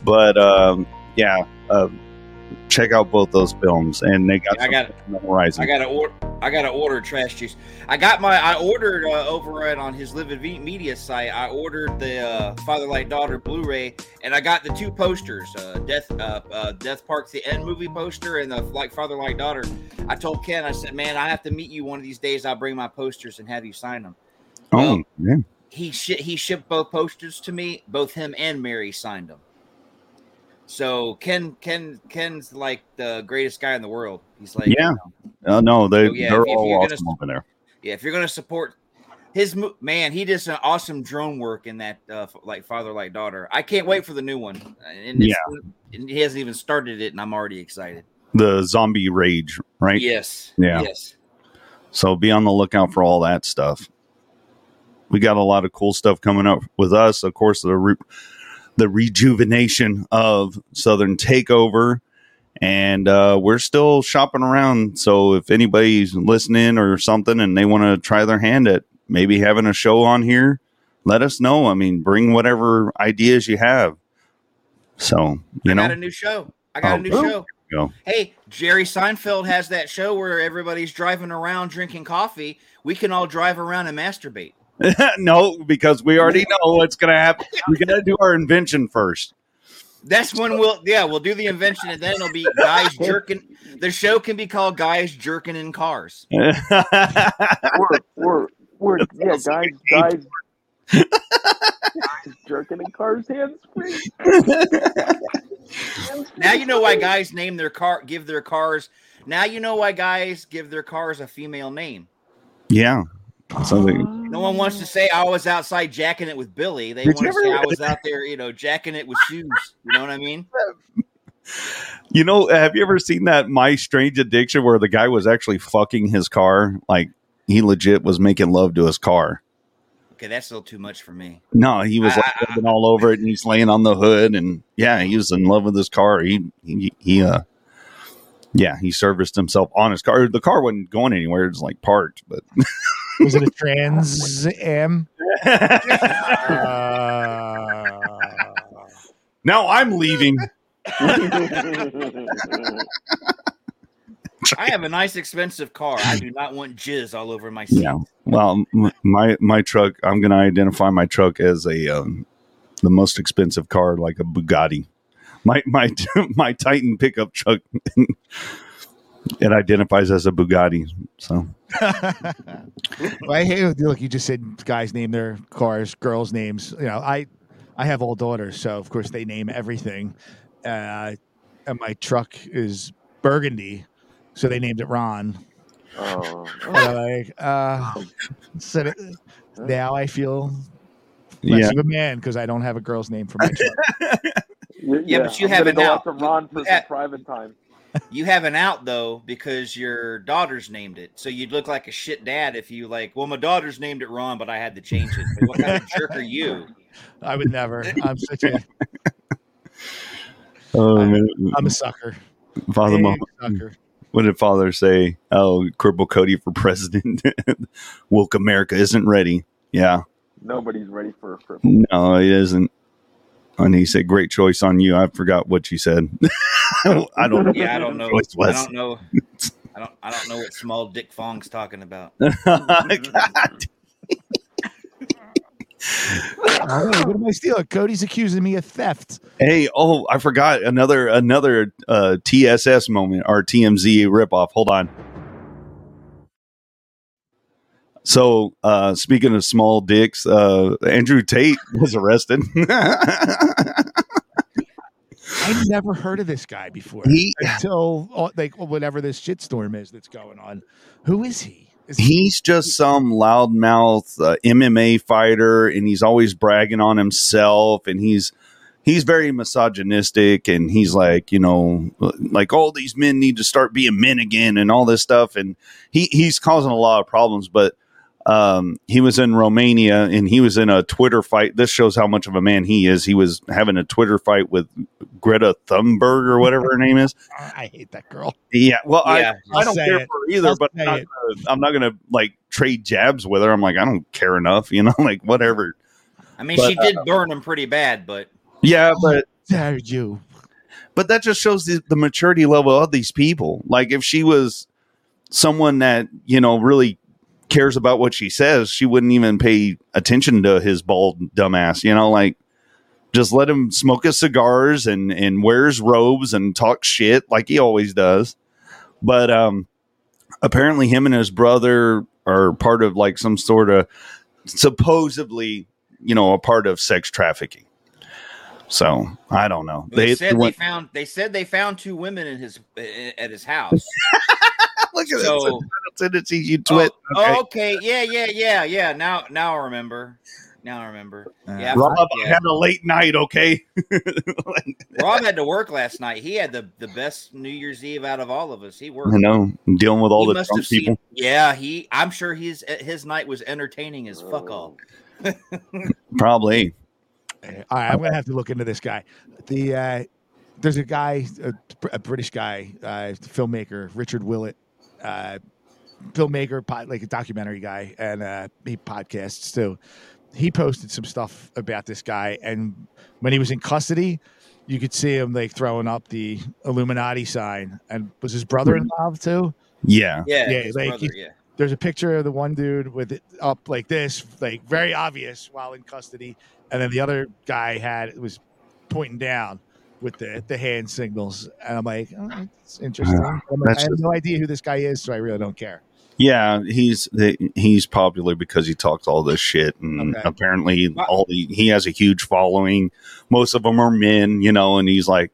But um, yeah, uh, check out both those films, and they got I got something on the horizon. I gotta order. I gotta order trash juice. I got my. I ordered uh, over at on his Livid v- Media site. I ordered the uh, Father Like Daughter Blu-ray, and I got the two posters. Uh, Death, uh, uh, Death Park, the end movie poster, and the like Father Like Daughter. I told Ken, I said, "Man, I have to meet you one of these days. I'll bring my posters and have you sign them." oh, yeah. He shi he shipped both posters to me. Both him and Mary signed them. So Ken, Ken, Ken's like the greatest guy in the world. He's like, Yeah. Uh, no, they, So, yeah, they're if- if all you're gonna- over there. Yeah, if you're gonna support his man, he does some awesome drone work in that uh, like father like daughter. I can't wait for the new one. And it's, and he hasn't even started it, and I'm already excited. The zombie rage, right? Yes, Yeah. yes. So be on the lookout for all that stuff. We got a lot of cool stuff coming up with us. Of course, the the rejuvenation of Southern Takeover, and uh, we're still shopping around. So if anybody's listening or something and they want to try their hand at maybe having a show on here, let us know. I mean, bring whatever ideas you have. So you I know, got a new show. I got Oh, a new oh. show. Hey, Jerry Seinfeld has that show where everybody's driving around drinking coffee. We can all drive around and masturbate. no, because we already know what's going to happen. We got to do our invention first. That's when we'll yeah we'll do the invention and then it'll be guys jerking. The show can be called guys jerking in cars. We're we're we're yeah, guys guys. Jerking in cars hands free. Now you know why guys name their car give their cars. Now you know why guys give their cars a female name. yeah. So they, ah. No one wants to say I was outside jacking it with Billy. They Did want to say I was out there, you know, jacking it with shoes. You know what I mean? you know, have you ever seen that My Strange Addiction where the guy was actually fucking his car? Like he legit was making love to his car. Okay, that's a little too much for me. No, he was like rubbing all over it and he's laying on the hood and yeah, he was in love with his car. He he, he uh yeah, he serviced himself on his car. The car wasn't going anywhere; it's like parked. But Was it a Trans Am? Uh, now I'm leaving. I have a nice expensive car. I do not want jizz all over my seat. Yeah. Well, my my truck. I'm going to identify my truck as a um, the most expensive car, like a Bugatti. My my my Titan pickup truck. it identifies as a Bugatti. So well, I hate look. You just said guys name their cars, girls' names. You know, I I have all daughters, so of course they name everything. Uh, and my truck is burgundy, so they named it Ron. Oh, And like, uh, so that- now I feel less yeah, of a man because I don't have a girl's name for my truck. Yeah, but you I'm have gonna it go now. out to Ron for You some private time. You have an out though because your daughter's named it. So you'd look like a shit dad if you like. Well, my daughter's named it Ron, but I had to change it. Like, what kind of jerk are you? I would never. I'm such a. oh, man. I'm a sucker. Father, Big Mo- sucker. what did Father say? Oh, Cripple Cody for president. Woke America isn't ready. Yeah, Nobody's ready for a cripple. no, it isn't. And he said, "Great choice on you." I forgot what you said. I don't. Yeah, I don't know. I don't know. I don't. I don't know what small Dick Fong's talking about. God. Wait, what am I stealing? Cody's accusing me of theft. Hey, oh, I forgot another another uh, TSS moment or TMZ ripoff. Hold on. So, uh, speaking of small dicks, uh, Andrew Tate was arrested. I never heard of this guy before He- until uh, like whatever this shitstorm is that's going on. Who is he? Is he's just some loudmouth uh, MMA fighter, and he's always bragging on himself, and he's he's very misogynistic, and he's like, you know, like all these men need to start being men again, and all this stuff, and he he's causing a lot of problems, but. Um, he was in Romania and he was in a Twitter fight. This shows how much of a man he is. He was having a Twitter fight with Greta Thunberg or whatever her name is. I hate that girl. Yeah, well, Yeah. I, I don't care it. for her either, I'll but I'm not, gonna, I'm not gonna like trade jabs with her. I'm like, I don't care enough, you know, like whatever. I mean, But, she did burn him pretty bad, but Yeah, but Dare you? but that just shows the, the maturity level of these people. Like if she was someone that you know really cares about what she says, she wouldn't even pay attention to his bald dumbass. You know, like just let him smoke his cigars and and wears robes and talk shit like he always does. But um, apparently, him and his brother are part of like some sort of supposedly, you know, a part of sex trafficking. So I don't know. they, said went- they found they said they found two women in his at his house. Look at So- that. Send it to you, Oh, twit. oh, okay. Yeah, yeah, yeah, yeah. Now, now I remember. Now I remember. Yeah, Rob, I forget. had a late night, okay? Rob had to work last night. He had the, the best New Year's Eve out of all of us. He worked. I know. Dealing with all He the must drunk have seen- people. yeah, he. I'm sure his his night was entertaining as fuck all. Probably. All right, I'm gonna have to look into this guy. The uh, there's a guy, a, a British guy, uh, filmmaker, Richard Willett, uh, filmmaker, pod, like a documentary guy, and uh, he podcasts too. He posted some stuff about this guy, and when he was in custody, you could see him like throwing up the Illuminati sign. And was his brother involved too? Yeah. Yeah, Yeah, his like, brother, he- yeah. there's a picture of the one dude with it up like this, like very obvious while in custody, and then the other guy had was pointing down with the the hand signals, and I'm like, oh, it's interesting. I'm like, that's I have just- no idea who this guy is, so I really don't care. Yeah, he's he's popular because he talks all this shit, and Okay. apparently all the, he has a huge following. Most of them are men, you know, and he's like,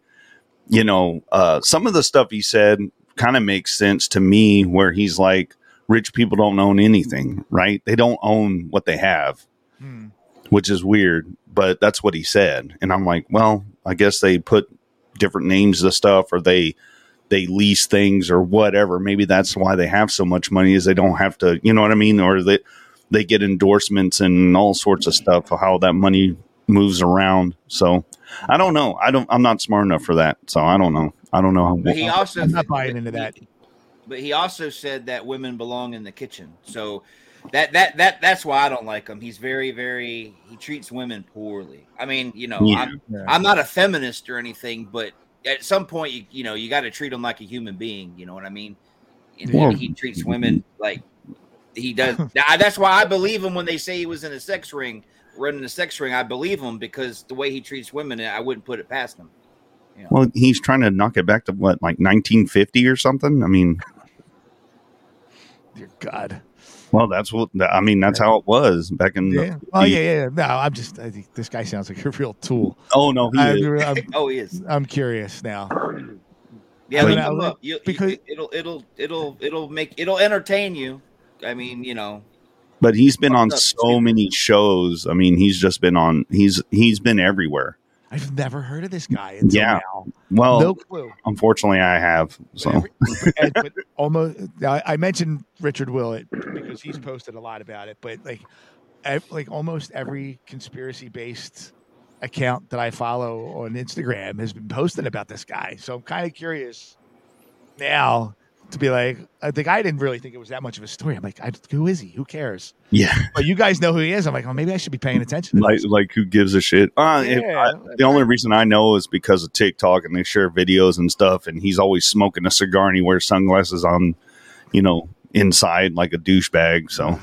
you know, uh, some of the stuff he said kind of makes sense to me. Where he's like, rich people don't own anything, right? They don't own what they have. Hmm. which is weird, but that's what he said. And I'm like, well, I guess they put different names to stuff or they they lease things or whatever. Maybe that's why they have so much money is they don't have to, you know what I mean? Or they they get endorsements and all sorts of stuff how that money moves around. So I don't know. I don't I'm not smart enough for that. So I don't know. I don't know how But he also I'm not buying into that. But he also said that women belong in the kitchen. So that that that that's why I don't like him. He's very very he treats women poorly. I mean, you know, Yeah. I'm Yeah. I'm not a feminist or anything, but at some point you you know, you got to treat him like a human being, you know what I mean? And Well- he treats women like he does. That's why I believe him when they say he was in a sex ring, running a sex ring. I believe him because the way he treats women, I wouldn't put it past him. well, he's trying to knock it back to what, like 1950 or something. I mean, Dear God. Well, that's what I mean. That's how it was back in. The, Oh yeah, yeah. yeah. No, I'm just. I think this guy sounds like a real tool. oh no, he I, is. I'm, Oh, he is. I'm curious now. Yeah, But look now, him. You, because- you, it'll it'll it'll it'll make it'll entertain you. I mean, you know, but he's been on up, so many shows. I mean, he's just been on. He's he's been everywhere. I've never heard of this guy until Yeah. now. Well, no clue. unfortunately, I have. So every- and- but almost, I I mentioned Richard Willett because he's posted a lot about it. But like, like almost every conspiracy-based account that I follow on Instagram has been posting about this guy. So I'm kind of curious now to be like, I think I didn't really think it was that much of a story. I'm like, I, who is he? Who cares? yeah, But you guys know who he is. I'm like, oh, maybe I should be paying attention. To like this. like who gives a shit? Uh, if I- the only reason I know is because of TikTok and they share videos and stuff. And he's always smoking a cigar and he wears sunglasses on, you know, inside like a douchebag. So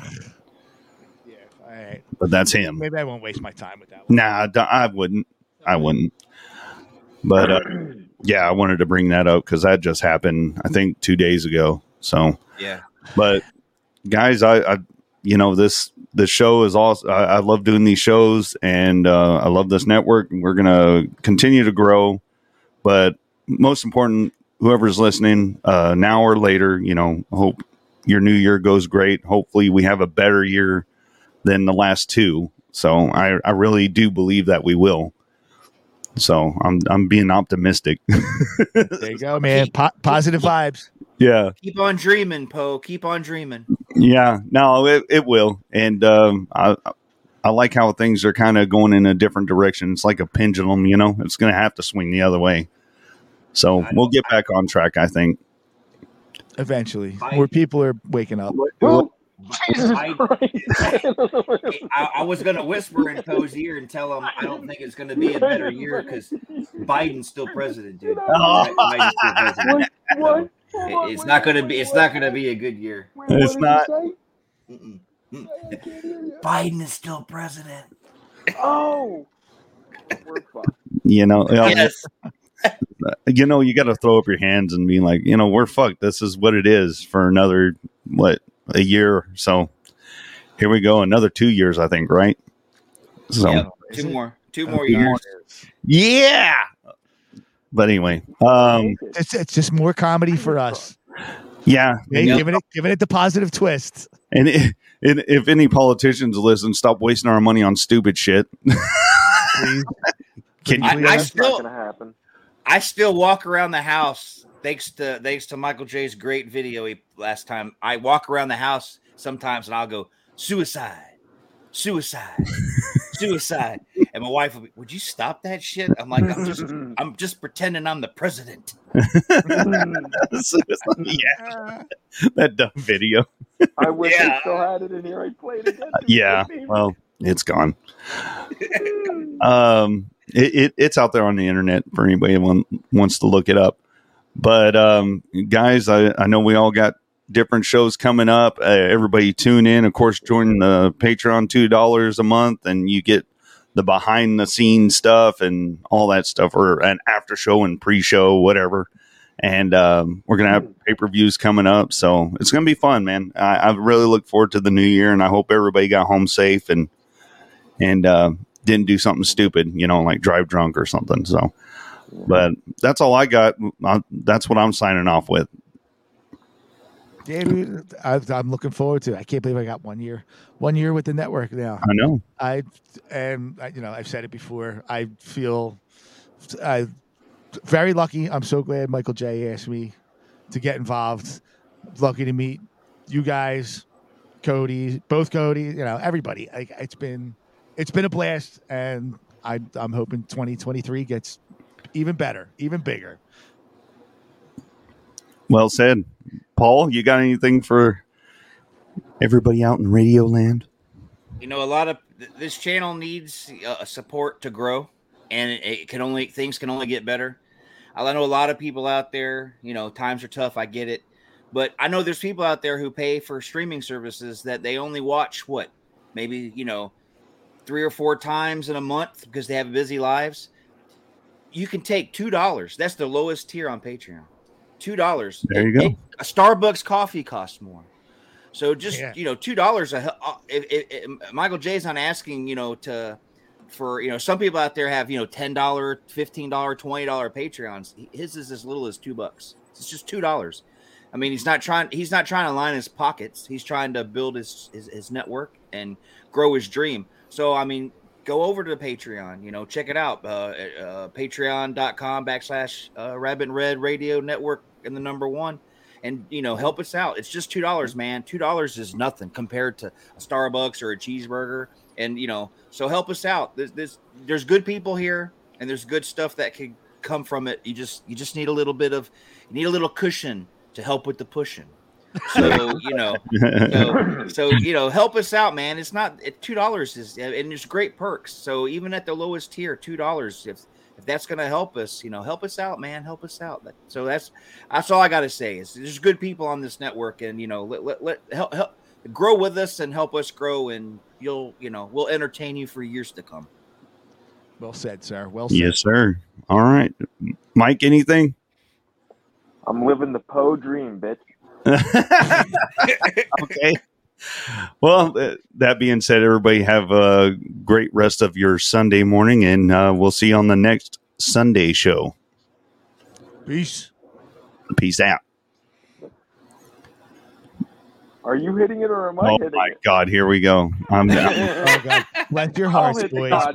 Yeah. All right. but that's him. Maybe I won't waste my time with that. One. Nah, I wouldn't. I wouldn't. But uh, yeah, I wanted to bring that up because that just happened. I think two days ago. So, Yeah. but guys, I, I you know this this show is awesome. I, I love doing these shows, and uh, I love this network. and We're gonna continue to grow, but most important, whoever's listening, uh, now or later, you know, hope your new year goes great. Hopefully, we have a better year than the last two. So I, I really do believe that we will. So I'm I'm being optimistic. There you go, man. Po- positive vibes. yeah. Keep on dreaming, Poe. Keep on dreaming. Yeah, no, it, it will, and um, I I like how things are kind of going in a different direction. It's like a pendulum, you know. It's going to have to swing the other way. So I we'll get back on track, I think. Eventually, Bye. more people are waking up. Who? Jesus I, I, I was gonna whisper in Poe's ear and tell him I don't think it's gonna be a better year because Biden's still president, dude. Oh. Biden's still president. what? It- It's not gonna be. It's not gonna be a good year. Wait, It's not. Biden is still president. Oh, we're fucked. You know, Yes. you know, you got to throw up your hands and be like, you know, we're fucked. This is what it is for another what a year. So here we go, another two years, I think, right? So Yep. Is Two more. Two Uh, more two more. years. yeah. But anyway, um, It's it's just more comedy for us. yeah, Hey, and, giving it giving it the positive twist. and, and if any politicians listen, stop wasting our money on stupid shit. Can you? I, I Yeah. It's not still, gonna happen. I still walk around the house thanks to thanks to Michael J's great video he, last time. I walk around the house sometimes and I'll go suicide, suicide, suicide, and my wife will be, "Would you stop that shit?" I'm like, I'm just I'm just pretending I'm the president. yeah, that dumb video. I wish Yeah. I still had it in here. I played it again. Yeah, well, it's gone. um it, it, it's out there on the internet for anybody who wants to look it up but um guys I, I know we all got different shows coming up. Uh, everybody tune in. Of course join the patreon two dollars a month and you get the behind the scenes stuff and all that stuff or an after show and pre-show whatever. And um, we're gonna have pay-per-views coming up so it's gonna be fun man. I, I really look forward to the new year and i hope everybody got home safe and and uh, didn't do something stupid, you know, like drive drunk or something. So, but that's all I got. I, that's what I'm signing off with. Yeah, I, I'm looking forward to. it. I can't believe I got one year, one year with the network now. I know. I and you know I've said it before. I feel I very lucky. I'm so glad Michael J asked me to get involved. Lucky to meet you guys, Cody, both Cody. You know everybody. Like it's been it's been a blast, and I I'm hoping 2023 gets even better, even bigger. Well said, Paul. You got anything for everybody out in Radio Land? You know, a lot of this channel needs uh, support to grow, and it, it can only things can only get better. I know a lot of people out there. You know, times are tough. I get it, but I know there's people out there who pay for streaming services that they only watch what maybe you know three or four times in a month because they have busy lives. You can take two dollars. That's the lowest tier on Patreon. Two dollars. There you go. A Starbucks coffee costs more. So just Yeah. you know, two dollars. A uh, if, if, if Michael J's not asking you know to for you know some people out there have you know ten dollar, fifteen dollar, twenty dollar Patreons. His is as little as two bucks. It's just two dollars. I mean, he's not trying. He's not trying to line his pockets. He's trying to build his, his his network and grow his dream. So I mean, go over to the Patreon. You know, check it out. Uh, uh, Patreon.com backslash uh, Rabbit Red Radio Network and the number one. And you know, help us out. It's just two dollars, man. Two dollars is nothing compared to a Starbucks or a cheeseburger. And you know, so help us out. There's, there's there's good people here, and there's good stuff that could come from it. You just you just need a little bit of you need a little cushion to help with the pushing. So you know, so, so, you know, help us out, man. It's not two dollars is and there's great perks. So even at the lowest tier, two dollars if if that's going to help us, you know, help us out, man. Help us out. So that's that's all I got to say is there's good people on this network, and you know, let let, let help, help grow with us and help us grow, and you'll you know we'll entertain you for years to come. Well said, sir. Well said. Yes, sir. All right, Mike. Anything? I'm living the Poe dream, bitch. okay. Well, that being said, everybody have a great rest of your Sunday morning, and uh, we'll see you on the next Sunday show. Peace. Peace out. Are you hitting it or am I oh hitting it? Oh my God, here we go. I'm down. oh God. Your hearts, boys.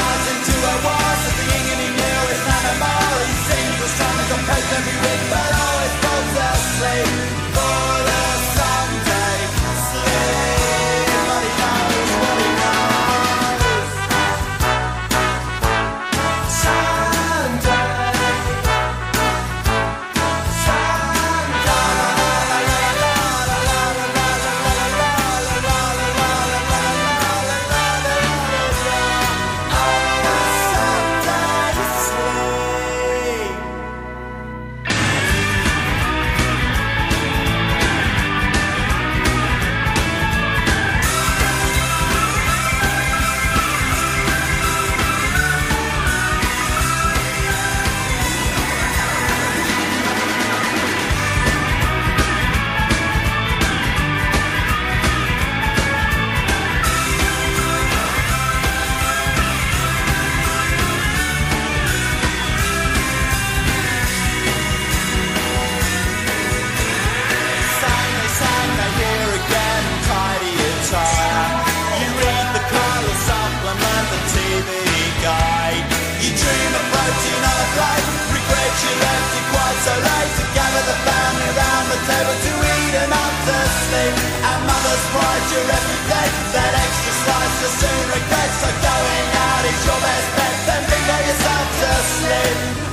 regrets are going out is your best bet. Then think of yourself to sleep.